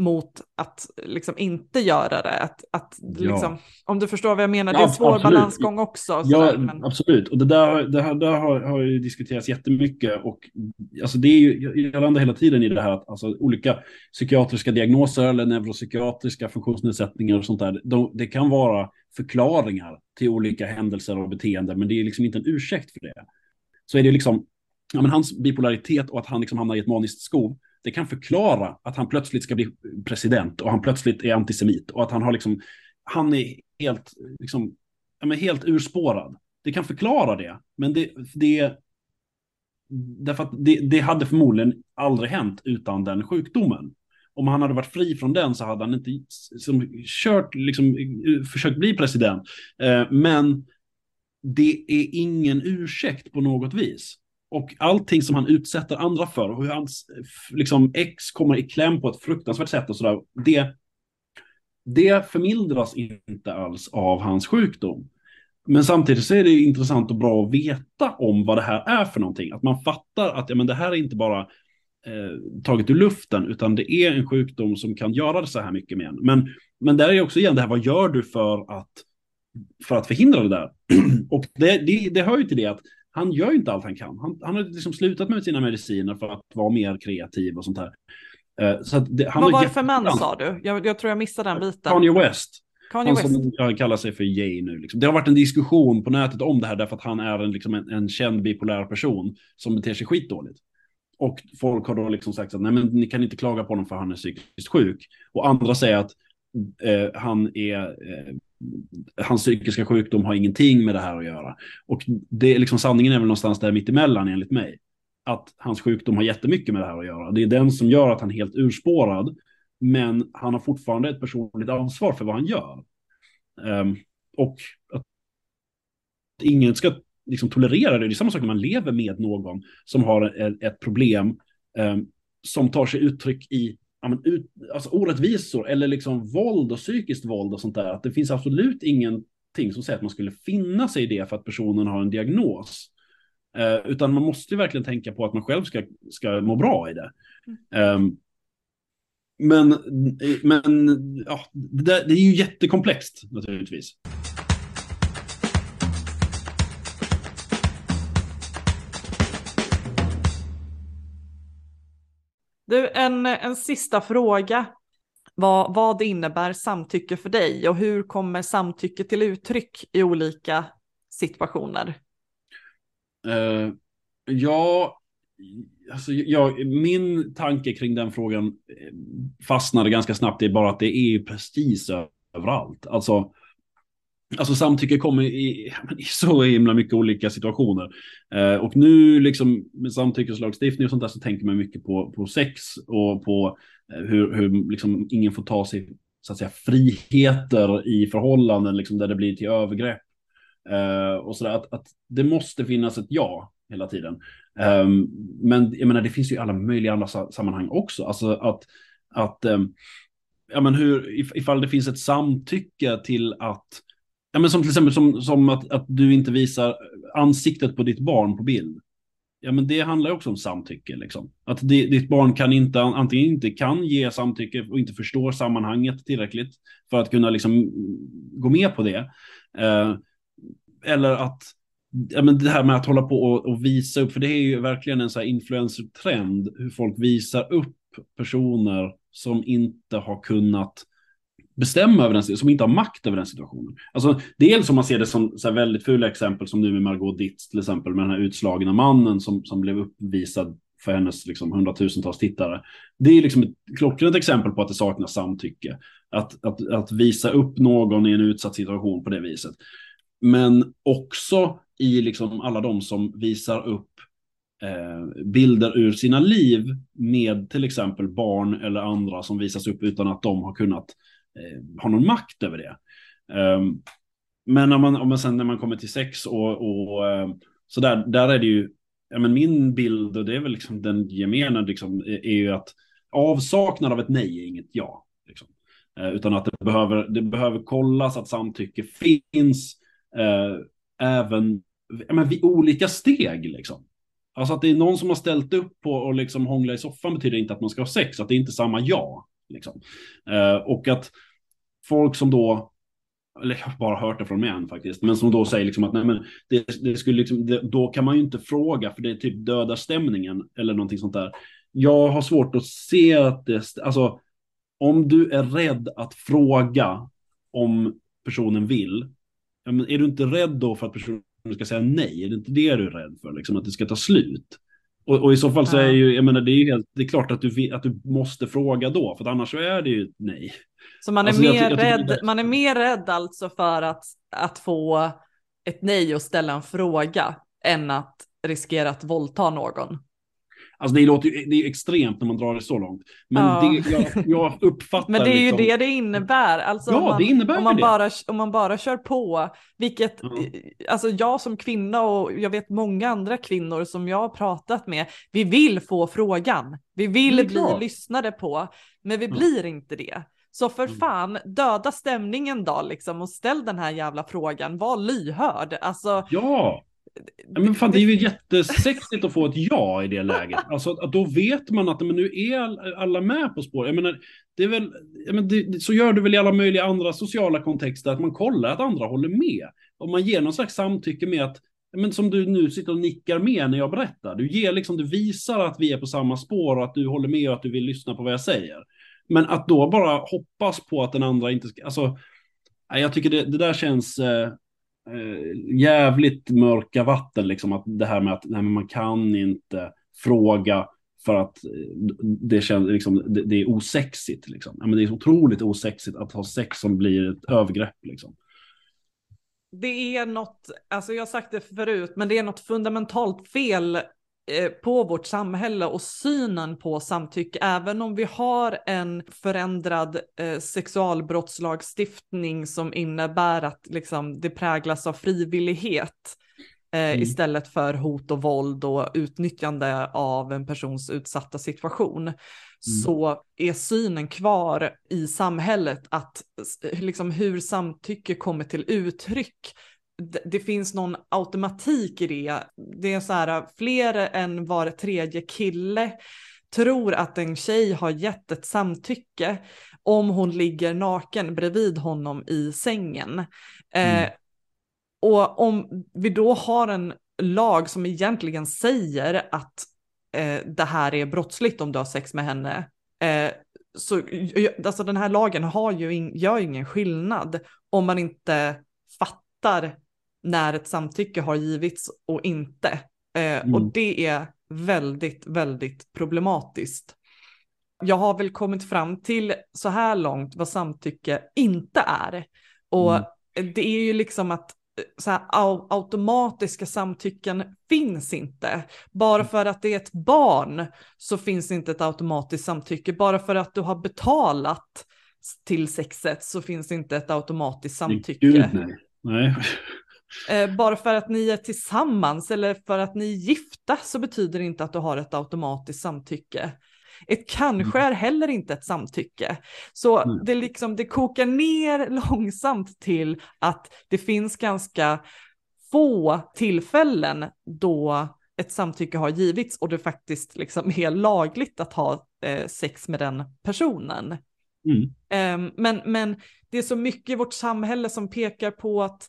mot att liksom inte göra det. Att, att liksom, om du förstår vad jag menar, det är en svår absolut. balansgång också. Ja, men... absolut. Och det där, det här, där har, har ju diskuterats jättemycket. Och alltså det är ju, jag landar hela tiden i det här att alltså, olika psykiatriska diagnoser eller neuropsykiatriska funktionsnedsättningar och sånt där, de, det kan vara förklaringar till olika händelser och beteenden, men det är liksom inte en ursäkt för det. Så är det liksom, ja, men hans bipolaritet och att han liksom hamnar i ett maniskt skov, det kan förklara att han plötsligt ska bli president och han plötsligt är antisemit och att han har liksom, han är helt, liksom, ja, men helt urspårad. Det kan förklara det, men det, det därför att det, det hade förmodligen aldrig hänt utan den sjukdomen. Om han hade varit fri från den så hade han inte som, kört, liksom, försökt bli president. Eh, men det är ingen ursäkt på något vis. Och allting som han utsätter andra för och hur hans liksom, ex kommer i kläm på ett fruktansvärt sätt och sådär. Det, det förmildras inte alls av hans sjukdom. Men samtidigt så är det intressant och bra att veta om vad det här är för någonting. Att man fattar att ja, men det här är inte bara eh, taget ur luften, utan det är en sjukdom som kan göra det så här mycket med en. Men, men där är också igen det här, vad gör du för att, för att förhindra det där? och det, det, det hör ju till det att han gör ju inte allt han kan. Han, han har liksom slutat med sina mediciner för att vara mer kreativ och sånt här. Uh, så det, han Vad var det för man sa du? Jag, jag, tror jag missade den biten. Kanye West. Kanye han West. som kallar sig för Jay nu. Liksom. Det har varit en diskussion på nätet om det här därför att han är en, liksom en, en känd bipolär person som beter sig skitdåligt. Och folk har då liksom sagt att nej, men ni kan inte klaga på honom för han är psykiskt sjuk. Och andra säger att eh, han är eh, hans psykiska sjukdom har ingenting med det här att göra. Och det liksom sanningen är väl någonstans där mittemellan enligt mig. Att hans sjukdom har jättemycket med det här att göra. Det är den som gör att han är helt urspårad. Men han har fortfarande ett personligt ansvar för vad han gör. Um, och att ingen ska liksom tolerera det. Det är samma sak när man lever med någon som har ett, ett problem um, som tar sig uttryck i ja, men ut, alltså orättvisor eller liksom våld och psykiskt våld och sånt där. Att det finns absolut ingenting som säger att man skulle finna sig i det för att personen har en diagnos. Eh, utan man måste verkligen tänka på att man själv ska, ska må bra i det. Mm. Um, men men ja, det, det är ju jättekomplext naturligtvis. Du, en, en sista fråga. Vad, vad innebär samtycke för dig och hur kommer samtycke till uttryck i olika situationer? Uh, ja, alltså, ja, min tanke kring den frågan eh, fastnade ganska snabbt i bara att det är precis överallt. Alltså, Alltså samtycke kommer i, i så himla mycket olika situationer. Eh, och nu liksom med samtyckeslagstiftning och sånt där så tänker man mycket på, på sex och på eh, hur, hur liksom ingen får ta sig så att säga, friheter i förhållanden liksom, där det blir till övergrepp. Eh, och sådär, att, att det måste finnas ett ja hela tiden. Eh, men jag menar, det finns ju alla möjliga andra sammanhang också. Alltså att, att ehm, ja, men hur, ifall det finns ett samtycke till att, ja, men som till exempel som, som att, att du inte visar ansiktet på ditt barn på bild. Ja, men det handlar också om samtycke. Liksom. Att di, ditt barn kan inte, antingen inte kan ge samtycke och inte förstår sammanhanget tillräckligt för att kunna liksom gå med på det. Eh, eller att ja, men det här med att hålla på och, och, visa upp, för det är ju verkligen en så här influencer-trend, hur folk visar upp personer som inte har kunnat bestämma över den, som inte har makt över den situationen. Alltså dels om man ser det som så väldigt fula exempel som nu med Margot Ditz till exempel med den här utslagna mannen som, som blev uppvisad för hennes liksom, hundratusentals tittare. Det är liksom ett klockrent exempel på att det saknas samtycke. Att, att, att visa upp någon i en utsatt situation på det viset. Men också i liksom alla de som visar upp eh, bilder ur sina liv med till exempel barn eller andra som visas upp utan att de har kunnat Eh, har någon makt över det. Um, men om man, om man sen när man kommer till sex och, och uh, så där, där är det ju, ja men min bild och det är väl liksom den gemena liksom, är, är ju att avsaknad av ett nej är inget ja. Liksom. Uh, utan att det behöver, det behöver kollas att samtycke finns uh, även ja, men vid olika steg liksom. Alltså att det är någon som har ställt upp på och liksom hångla i soffan betyder inte att man ska ha sex, att det är inte samma ja. Liksom. Eh, och att folk som då, eller jag har bara hört det från män faktiskt, men som då säger liksom att nej men det, det skulle liksom, det, då kan man ju inte fråga för det typ dödar stämningen eller någonting sånt där. Jag har svårt att se att det, alltså om du är rädd att fråga om personen vill, är du inte rädd då för att personen ska säga nej? Är det inte det du är rädd för, liksom, att det ska ta slut? Och, och i så fall så är ju, jag menar, det är ju helt, det är klart att du, att du måste fråga då, för annars så är det ju nej. Så man är, alltså, mer, jag, jag rädd, det... man är mer rädd alltså för att, att få ett nej och ställa en fråga än att riskera att våldta någon? Alltså det låter ju, det är extremt när man drar det så långt. Men ja. det, jag, jag, uppfattar... Men det är ju liksom... det det innebär. Alltså ja, man, det innebär om man, det. Bara, om man bara kör på, vilket, ja. alltså jag som kvinna och jag vet många andra kvinnor som jag har pratat med, vi vill få frågan. Vi vill bli lyssnade på, men vi blir inte det. Så för mm. fan, döda stämningen då liksom och ställ den här jävla frågan, var lyhörd. Alltså, ja, men fan, det är ju jättesexigt att få ett ja i det läget. Alltså, att då vet man att men nu är alla med på spår. Jag menar, det är väl, menar, det, så gör du väl i alla möjliga andra sociala kontexter, att man kollar att andra håller med. Och man ger någon slags samtycke med att, men som du nu sitter och nickar med när jag berättar. Du ger liksom, du visar att vi är på samma spår och att du håller med och att du vill lyssna på vad jag säger. Men att då bara hoppas på att den andra inte ska, alltså, jag tycker det, det där känns, eh, jävligt mörka vatten, liksom att det här med att nej, man kan inte fråga för att eh, det, känns, liksom, det, det är osexigt. Liksom. Ja, men det är otroligt osexigt att ha sex som blir ett övergrepp. Liksom. Det är något, alltså jag har sagt det förut, men det är något fundamentalt fel på vårt samhälle och synen på samtycke, även om vi har en förändrad eh, sexualbrottslagstiftning som innebär att liksom, det präglas av frivillighet eh, mm. istället för hot och våld och utnyttjande av en persons utsatta situation, mm. så är synen kvar i samhället att liksom, hur samtycke kommer till uttryck det finns någon automatik i det. Det är så här, fler än var tredje kille tror att en tjej har gett ett samtycke om hon ligger naken bredvid honom i sängen. Eh, mm. Eh, och om vi då har en lag som egentligen säger att eh, det här är brottsligt om du har sex med henne, eh, så alltså den här lagen har ju in, gör ingen skillnad om man inte fattar när ett samtycke har givits och inte. Eh, mm. Och det är väldigt, väldigt problematiskt. Jag har väl kommit fram till så här långt vad samtycke inte är. Och mm. det är ju liksom att eh, så här, automatiska samtycken finns inte. Bara mm. för att det är ett barn så finns inte ett automatiskt samtycke. Bara för att du har betalat till sexet så finns inte ett automatiskt samtycke. Gud, nej. nej. Eh, bara för att ni är tillsammans eller för att ni är gifta så betyder det inte att du har ett automatiskt samtycke. Ett kanske Mm. är heller inte ett samtycke. Så Mm. det, liksom, det kokar ner långsamt till att det finns ganska få tillfällen då ett samtycke har givits och det faktiskt liksom är lagligt att ha eh, sex med den personen. Mm. Ehm, men, men det är så mycket i vårt samhälle som pekar på att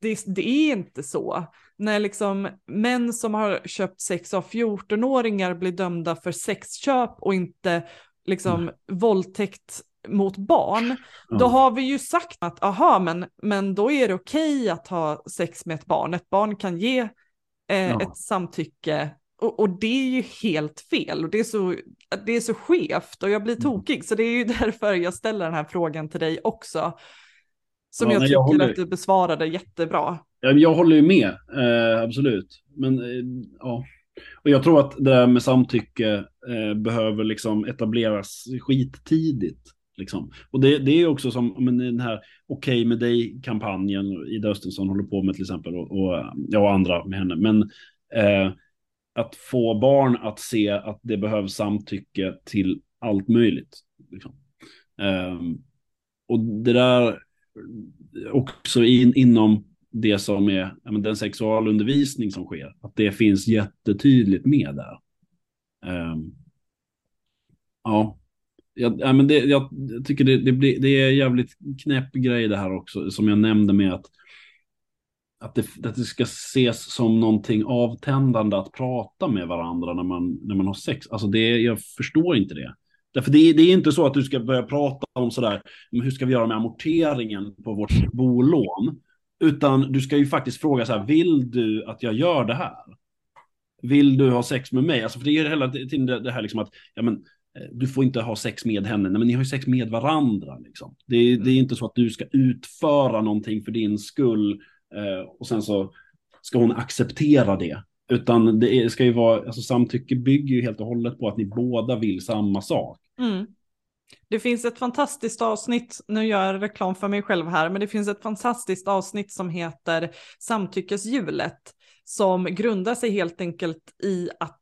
det, det är inte så. När liksom män som har köpt sex av 14-åringar blir dömda för sexköp och inte liksom våldtäkt mot barn, Ja. då har vi ju sagt att aha, men, men då är det okej att ha sex med ett barn. Ett barn kan ge eh, Ja. ett samtycke och, och det är ju helt fel och det är så, det är så skevt och jag blir Mm. tokig. Så det är ju därför jag ställer den här frågan till dig också. Som Ja, jag nej, tycker jag håller- att du besvarade jättebra. Jag håller ju med, eh, absolut. Men eh, ja, och jag tror att det där med samtycke eh, behöver liksom etableras skittidigt. Liksom. Och det, det är också som men den här Okej med dig-kampanjen Ida Östensson håller på med till exempel och, och, ja, och andra med henne. Men eh, att få barn att se att det behövs samtycke till allt möjligt. Liksom. Ehm, och det där också in, inom det som är ja, men den sexualundervisning som sker. Att det finns jättetydligt med där. Um, ja, jag, ja men det, jag tycker det, det, blir, det är jävligt knäpp grej det här också. Som jag nämnde med att, att, det, att det ska ses som någonting avtändande att prata med varandra när man, när man har sex. Alltså det, jag förstår inte det. Därför det, är- det är inte så att du ska börja prata om sådär, hur ska vi göra med amorteringen på vårt bolån? Utan du ska ju faktiskt fråga så här, vill du att jag gör det här? Vill du ha sex med mig? Alltså för det är hela tiden det, det här liksom att, ja men, eh, du får inte ha sex med henne, nej men ni har ju sex med varandra liksom. Det, är- det är inte så att du ska utföra någonting för din skull eh, och sen så ska hon acceptera det. Utan det är, ska ju vara, alltså samtycke bygger ju helt och hållet på att ni båda vill samma sak. Mm. Det finns ett fantastiskt avsnitt, nu gör jag reklam för mig själv här, men det finns ett fantastiskt avsnitt som heter Samtyckeshjulet, som grundar sig helt enkelt i att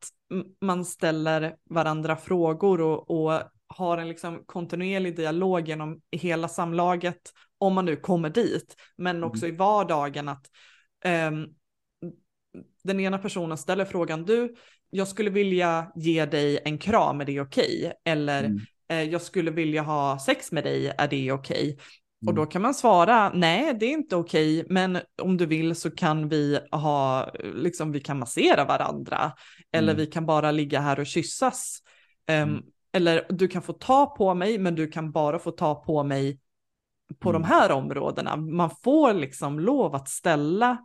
man ställer varandra frågor och, och har en liksom kontinuerlig dialog genom hela samlaget, om man nu kommer dit, men också i vardagen att ehm, den ena personen ställer frågan, du, jag skulle vilja ge dig en kram, är det okej? Eller Mm. eh, jag skulle vilja ha sex med dig, är det okej? Och Mm. då kan man svara, nej det är inte okej, men om du vill så kan vi ha, liksom vi kan massera varandra, eller Mm. vi kan bara ligga här och kyssas. Mm. Eller du kan få ta på mig, men du kan bara få ta på mig på Mm. de här områdena. Man får liksom lov att ställa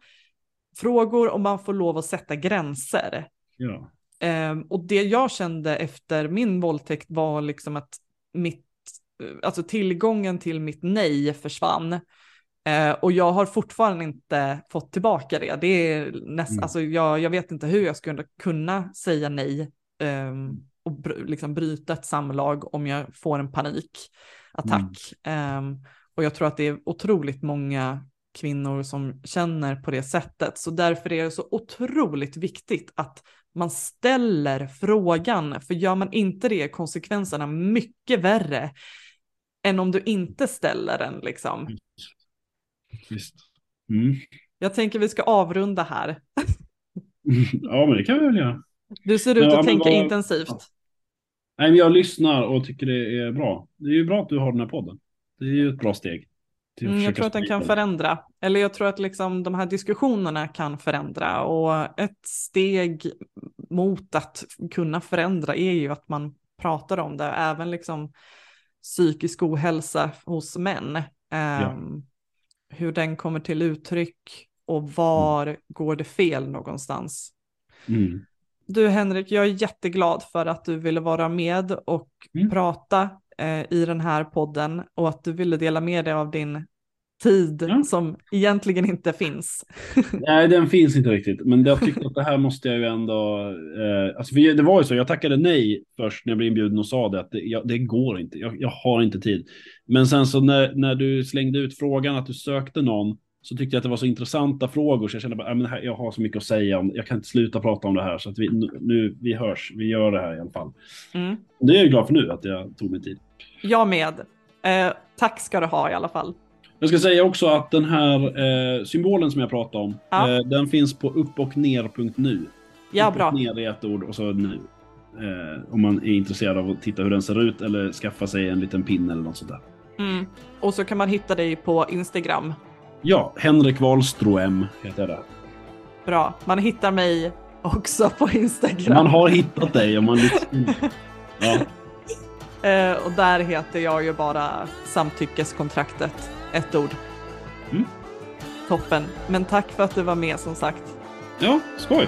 frågor och man får lov att sätta gränser. Ja. Ehm, och det jag kände efter min våldtäkt var liksom att mitt, alltså tillgången till mitt nej försvann. Eh, och jag har fortfarande inte fått tillbaka det. Det är näst, Mm. alltså jag, jag vet inte hur jag skulle kunna säga nej ehm, och br- liksom bryta ett samlag om jag får en panikattack. Ehm, och jag tror att det är otroligt många kvinnor som känner på det sättet. Så därför är det så otroligt viktigt att man ställer frågan, för gör man inte det är konsekvenserna mycket värre än om du inte ställer den liksom. Visst. Mm. Jag tänker vi ska avrunda här. ja, men det kan vi väl göra. Du ser ut Ja, att tänka vad- intensivt. Nej, men jag lyssnar och tycker det är bra. Det är ju bra att du har den här podden. Det är ju ett bra steg. Mm, jag tror att den kan förändra. Eller jag tror att liksom de här diskussionerna kan förändra. Och ett steg mot att kunna förändra är ju att man pratar om det. Även liksom psykisk ohälsa hos män. Ehm, Hur den kommer till uttryck och var går det fel någonstans. Mm. Du Henrik, jag är jätteglad för att du ville vara med och Mm. prata i den här podden och att du ville dela med dig av din tid ja. som egentligen inte finns. Nej, den finns inte riktigt. Men jag tyckte att det här måste jag ju ändå... Eh, alltså det var ju så, jag tackade nej först när jag blev inbjuden och sa det att det, jag, det går inte. Jag, jag, har inte tid. Men sen så när, när du slängde ut frågan att du sökte någon så tyckte jag att det var så intressanta frågor så jag kände att jag har så mycket att säga om. Jag kan inte sluta prata om det här så att vi nu vi hörs. Vi gör det här i alla fall. Mm. Det är jag glad för nu att jag tog mig tid. Jag med. Eh, tack ska du ha i alla fall. Jag ska säga också att den här eh, symbolen som jag pratade om, ja. eh, den finns på uppochner.nu. Ja, upp bra. Och ner i ett ord och så nu. Eh, om man är intresserad av att titta hur den ser ut eller skaffa sig en liten pin eller något sånt där. Mm. Och så kan man hitta dig på Instagram. Ja, Henrik Wahlström heter där. Bra, man hittar mig också på Instagram. Man har hittat dig om man liksom... ja. Eh, och där heter jag ju bara samtyckeskontraktet, ett ord. Mm. Toppen, men tack för att du var med som sagt. Ja, skoj.